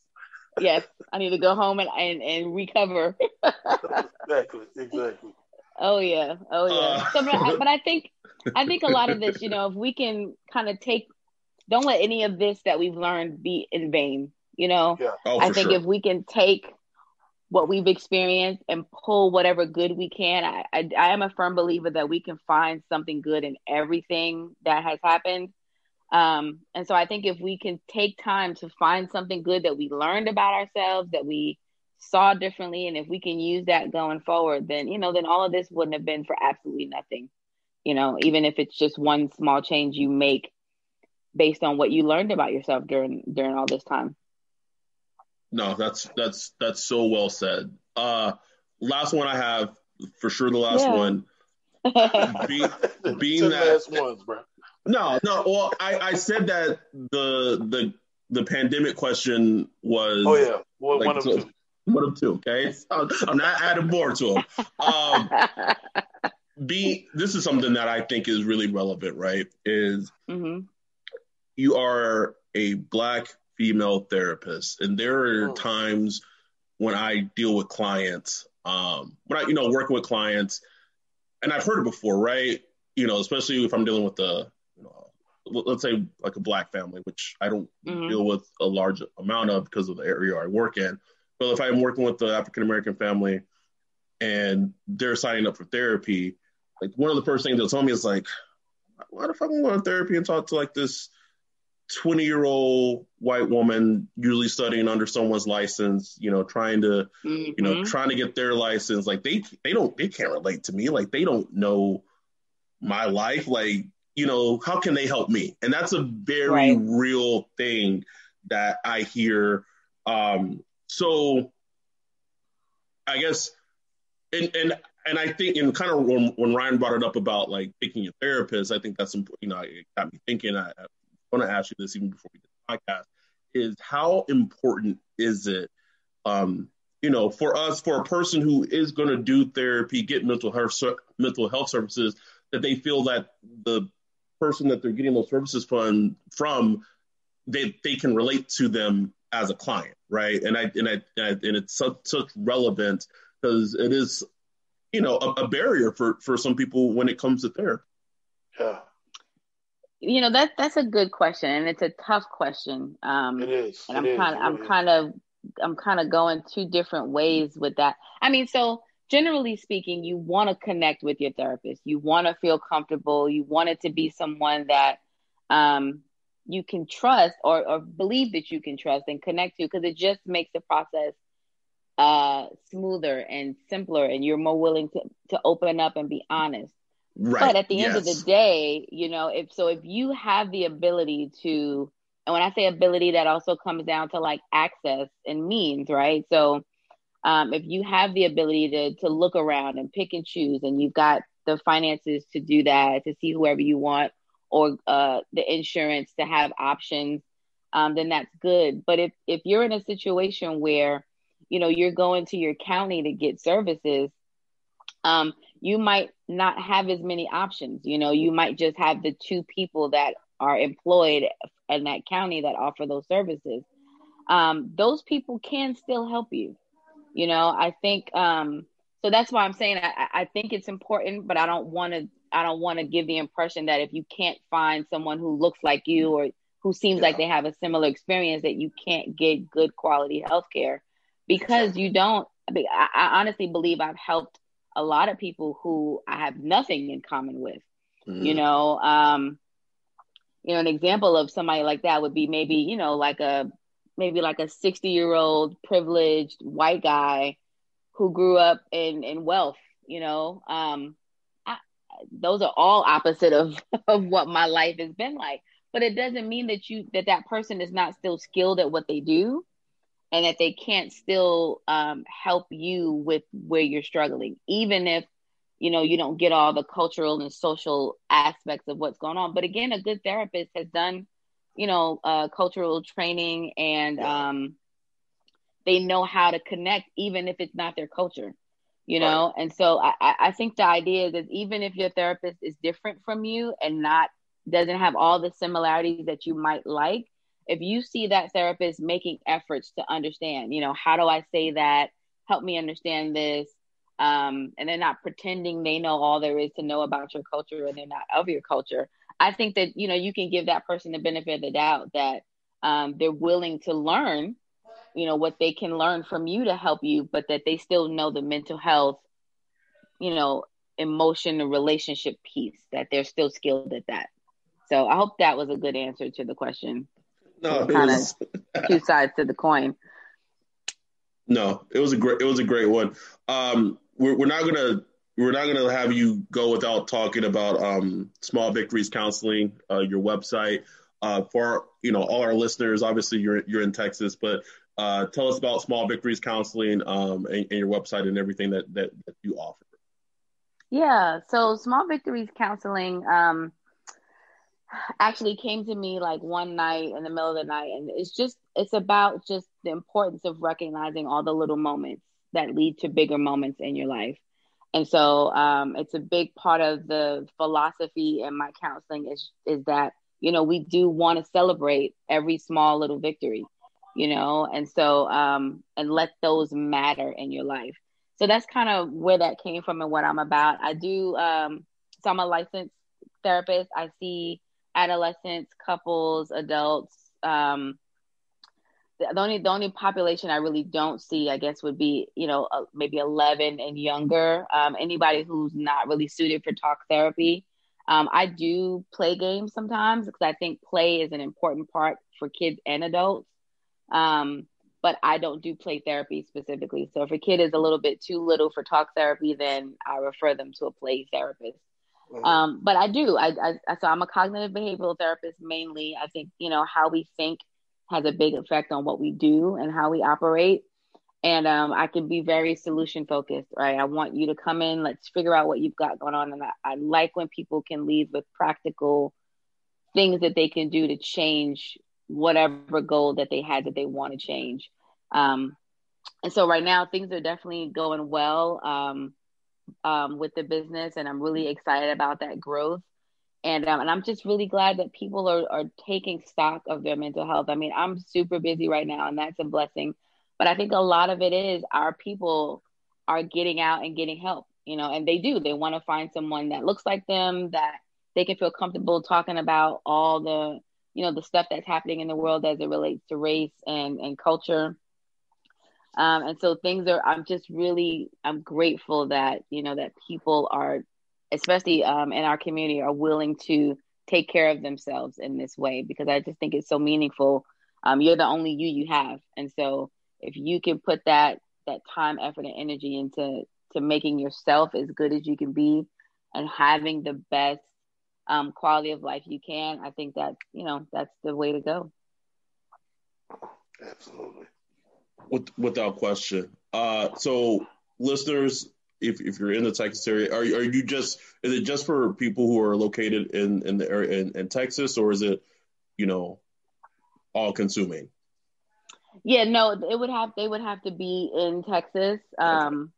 yes, I need to go home and and, and recover. exactly. Exactly. Oh yeah. Oh yeah. Uh, so, but, I, but I think I think a lot of this, you know, if we can kind of take don't let any of this that we've learned be in vain. You know, yeah. oh, I think sure. if we can take what we've experienced and pull whatever good we can, I, I, I am a firm believer that we can find something good in everything that has happened. Um, and so I think if we can take time to find something good that we learned about ourselves, that we saw differently, and if we can use that going forward, then you know, then all of this wouldn't have been for absolutely nothing. You know, even if it's just one small change you make based on what you learned about yourself during during all this time. No, that's that's that's so well said. Uh last one I have for sure the last yeah. one. Be, being that last ones, bro. No, no. Well, I, I said that the the the pandemic question was. Oh yeah, well, like, one of so, two. One of two. Okay, so I'm not adding more to them. Um, be this is something that I think is really relevant. Right? Is mm-hmm you are a black female therapist, and there are oh. times when I deal with clients, um, when I you know working with clients, and I've heard it before, right? You know, especially if I'm dealing with the you know, let's say like a black family, which I don't mm-hmm. deal with a large amount of because of the area I work in. But if I'm working with the African American family and they're signing up for therapy, like one of the first things they'll tell me is like, why the fuck am I going to therapy and talk to like this 20 year old white woman, usually studying under someone's license, you know, trying to, mm-hmm. you know, mm-hmm. trying to get their license. Like they, they don't, they can't relate to me. Like they don't know my life. Like, you know, how can they help me? And that's a very right. real thing that I hear. Um, so I guess, and, and, and I think, and kind of when, when Ryan brought it up about like picking a therapist, I think that's important. You know, it got me thinking. I, I want to ask you this even before we did the podcast: is how important is it, um, you know, for us, for a person who is going to do therapy, get mental health mental health services, that they feel that the person that they're getting those services from from they they can relate to them as a client, right? And I and I, and it's such, such relevant because it is, you know, a, a, barrier for for some people when it comes to therapy. Yeah. You know that that's a good question, and it's a tough question. Um, it is. And I'm kind of I'm kind of I'm kind of going two different ways with that. I mean, so generally speaking, you want to connect with your therapist. You want to feel comfortable. You want it to be someone that um, you can trust or, or believe that you can trust and connect to because it just makes the process uh, smoother and simpler and you're more willing to, to open up and be honest. Right. But at the yes. end of the day, you know, if so, if you have the ability to, and when I say ability, that also comes down to like access and means, right? So, um, if you have the ability to to look around and pick and choose, and you've got the finances to do that, to see whoever you want, or uh, the insurance to have options, um, then that's good. But if if you're in a situation where you know you're going to your county to get services, um, you might not have as many options. You know, you might just have the two people that are employed in that county that offer those services. Um, those people can still help you you know, I think um, so. That's why I'm saying I, I think it's important, but I don't want to. I don't want to give the impression that if you can't find someone who looks like you or who seems yeah. like they have a similar experience, that you can't get good quality health care because you don't. I, I honestly believe I've helped a lot of people who I have nothing in common with. Mm-hmm. You know, um, you know, an example of somebody like that would be maybe, you know, like a maybe like a 60 year old privileged white guy who grew up in in wealth you know um I, those are all opposite of of what my life has been like but it doesn't mean that you that that person is not still skilled at what they do and that they can't still um, help you with where you're struggling even if you know you don't get all the cultural and social aspects of what's going on but again a good therapist has done you know, uh, cultural training and um, they know how to connect, even if it's not their culture, you know? Right. And so I, I think the idea is that even if your therapist is different from you and not, doesn't have all the similarities that you might like, if you see that therapist making efforts to understand, you know, how do I say that? Help me understand this. Um, and they're not pretending they know all there is to know about your culture and they're not of your culture. I think that you know you can give that person the benefit of the doubt that um, they're willing to learn, you know, what they can learn from you to help you, but that they still know the mental health, you know, emotion and relationship piece that they're still skilled at that. So I hope that was a good answer to the question. No, kind of two sides to the coin. No, it was a great it was a great one. Um, we're, we're not gonna we're not going to have you go without talking about um, Small Victories Counseling, uh, your website. Uh, for you know all our listeners, obviously you're you're in Texas, but uh, tell us about Small Victories Counseling um, and, and, your website and everything that, that, that you offer. Yeah, so Small Victories Counseling um, actually came to me like one night in the middle of the night, and it's just it's about just the importance of recognizing all the little moments that lead to bigger moments in your life. And so um, it's a big part of the philosophy in my counseling is is that you know, we do want to celebrate every small little victory, you know, and so, um, and let those matter in your life. So that's kind of where that came from and what I'm about. I do, um, so I'm a licensed therapist. I see adolescents, couples, adults, um, the only the only population I really don't see, I guess, would be you know uh, maybe 11 and younger. Um, anybody who's not really suited for talk therapy. Um, I do play games sometimes because I think play is an important part for kids and adults. Um, but I don't do play therapy specifically. So if a kid is a little bit too little for talk therapy, then I refer them to a play therapist. Mm-hmm. Um, but I do. I, I so I'm a cognitive behavioral therapist mainly. I think you know how we think has a big effect on what we do and how we operate. And um, I can be very solution focused, right? I want you to come in, let's figure out what you've got going on. And I, I like when people can leave with practical things that they can do to change whatever goal that they had that they want to change. Um, and so right now things are definitely going well um, um, with the business, and I'm really excited about that growth and um, and I'm just really glad that people are are taking stock of their mental health. I mean, I'm super busy right now, and that's a blessing. But I think a lot of it is our people are getting out and getting help, you know, and they do. They want to find someone that looks like them, that they can feel comfortable talking about all the, you know, the stuff that's happening in the world as it relates to race and and culture. Um, and so things are. I'm just really. I'm grateful that you know that people are especially um, in our community, are willing to take care of themselves in this way because I just think it's so meaningful. Um, you're the only you you have, and so if you can put that that time, effort, and energy into to making yourself as good as you can be, and having the best um, quality of life you can, I think that you know that's the way to go. Absolutely. With, without question. Uh, so, listeners, if, if you're in the Texas area, are, are you just is it just for people who are located in in the area in, in Texas, or is it you know all consuming? Yeah, no, it would have they would have to be in Texas, um,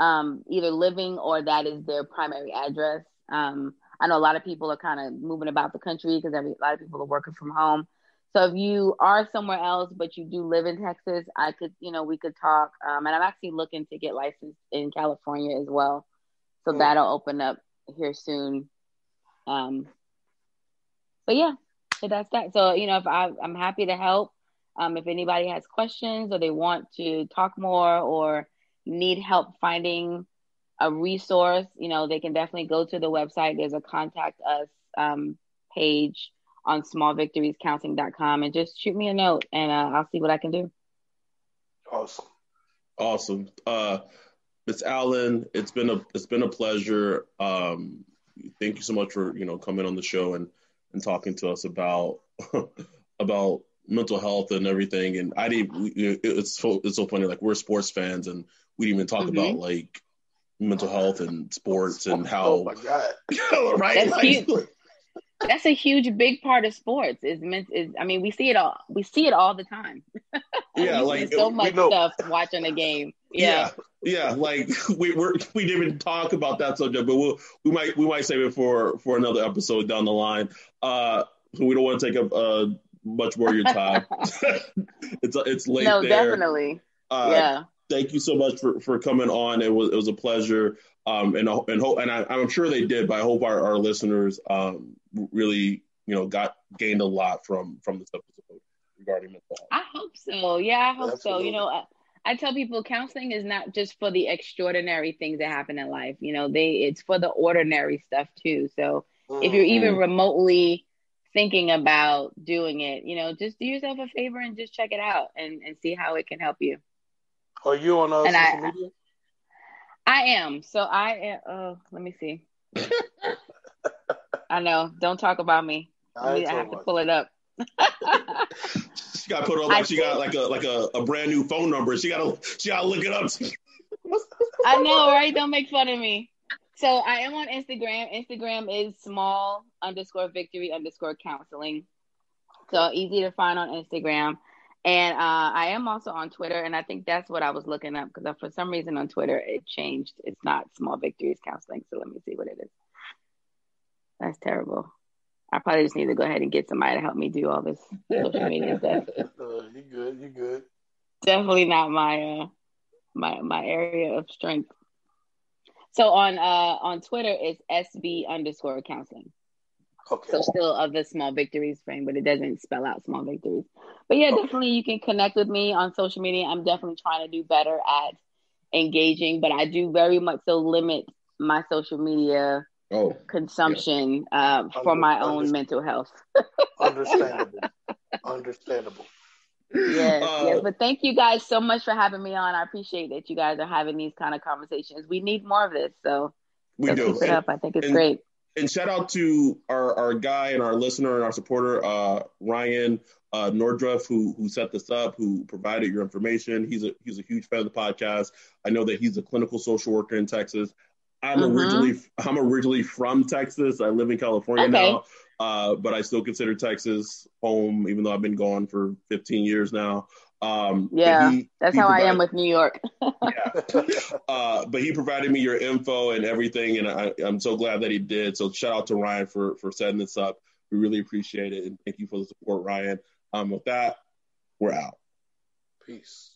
um, either living or that is their primary address. Um, I know a lot of people are kind of moving about the country because a lot of people are working from home. So if you are somewhere else, but you do live in Texas, I could, you know, we could talk. Um, and I'm actually looking to get licensed in California as well. So mm. that'll open up here soon. Um, but yeah, so that's that. So, you know, if I, I'm happy to help. Um, if anybody has questions or they want to talk more or need help finding a resource, you know, they can definitely go to the website. There's a contact us um, page on smallvictoriescounseling.com and just shoot me a note and uh, I'll see what I can do. Awesome. Awesome. Uh, Miss Allen, it's been a it's been a pleasure. Um, thank you so much for you know coming on the show and and talking to us about about mental health and everything. And I didn't. It's so, it's so funny. Like we're sports fans and we didn't even talk mm-hmm. about like mental health and sports and how. Oh my god! right? That's like, that's a huge big part of sports is meant is i mean we see it all we see it all the time. Yeah like so much stuff watching a game. Yeah. yeah. Yeah, like we we're, we didn't even talk about that subject but we'll we might we might save it for for another episode down the line. Uh so we don't want to take up uh much more of your time. It's it's late no there. definitely. Uh, yeah thank you so much for for coming on it was it was a pleasure um, and and hope and I, am sure they did, but I hope our, our listeners um, really you know got gained a lot from from this episode regarding mental health. I hope so. Yeah, I hope Absolutely. so. You know, I, I, tell people counseling is not just for the extraordinary things that happen in life. You know, they it's for the ordinary stuff too. So mm-hmm. if you're even mm-hmm. remotely thinking about doing it, you know, just do yourself a favor and just check it out and, and see how it can help you. Are you on uh, social I, media? I am. So I am. Oh, let me see. I know. Don't talk about me. I, I have to pull it up. she got put on like I she got like a like a, a brand new phone number. She gotta she gotta look it up. I know, right? Don't make fun of me. So I am on Instagram. Instagram is small underscore victory underscore counseling. So easy to find on Instagram. And uh, I am also on Twitter, and I think that's what I was looking up because for some reason on Twitter it changed. It's not Small Victories Counseling, so let me see what it is. That's terrible. I probably just need to go ahead and get somebody to help me do all this social media stuff. Uh, you good? You good? Definitely not my uh my my area of strength. So on uh on Twitter it's SB underscore counseling. Okay. So still of the small victories frame, but it doesn't spell out small victories. But yeah, Okay. definitely you can connect with me on social media. I'm definitely trying to do better at engaging, but I do very much so limit my social media Oh, consumption uh, for Under- my own mental health. Understandable. Understandable. Yes, Uh, yes. But thank you guys so much for having me on. I appreciate that you guys are having these kind of conversations. We need more of this, so, we so do. keep it And- up. I think it's and- great. And shout out to our, our guy and our listener and our supporter, uh, Ryan uh, Nordruff, who who set this up, who provided your information. He's a he's a huge fan of the podcast. I know that he's a clinical social worker in Texas. I'm Mhm. originally I'm originally from Texas. I live in California Okay. now, uh, but I still consider Texas home, even though I've been gone for 15 years now. Um, Yeah, he- That's he how I am with New York. uh, but he provided me your info and everything, and I, I'm so glad that he did. So shout out to Ryan for for setting this up. We really appreciate it, and thank you for the support, Ryan. Um, with that, we're out. Peace.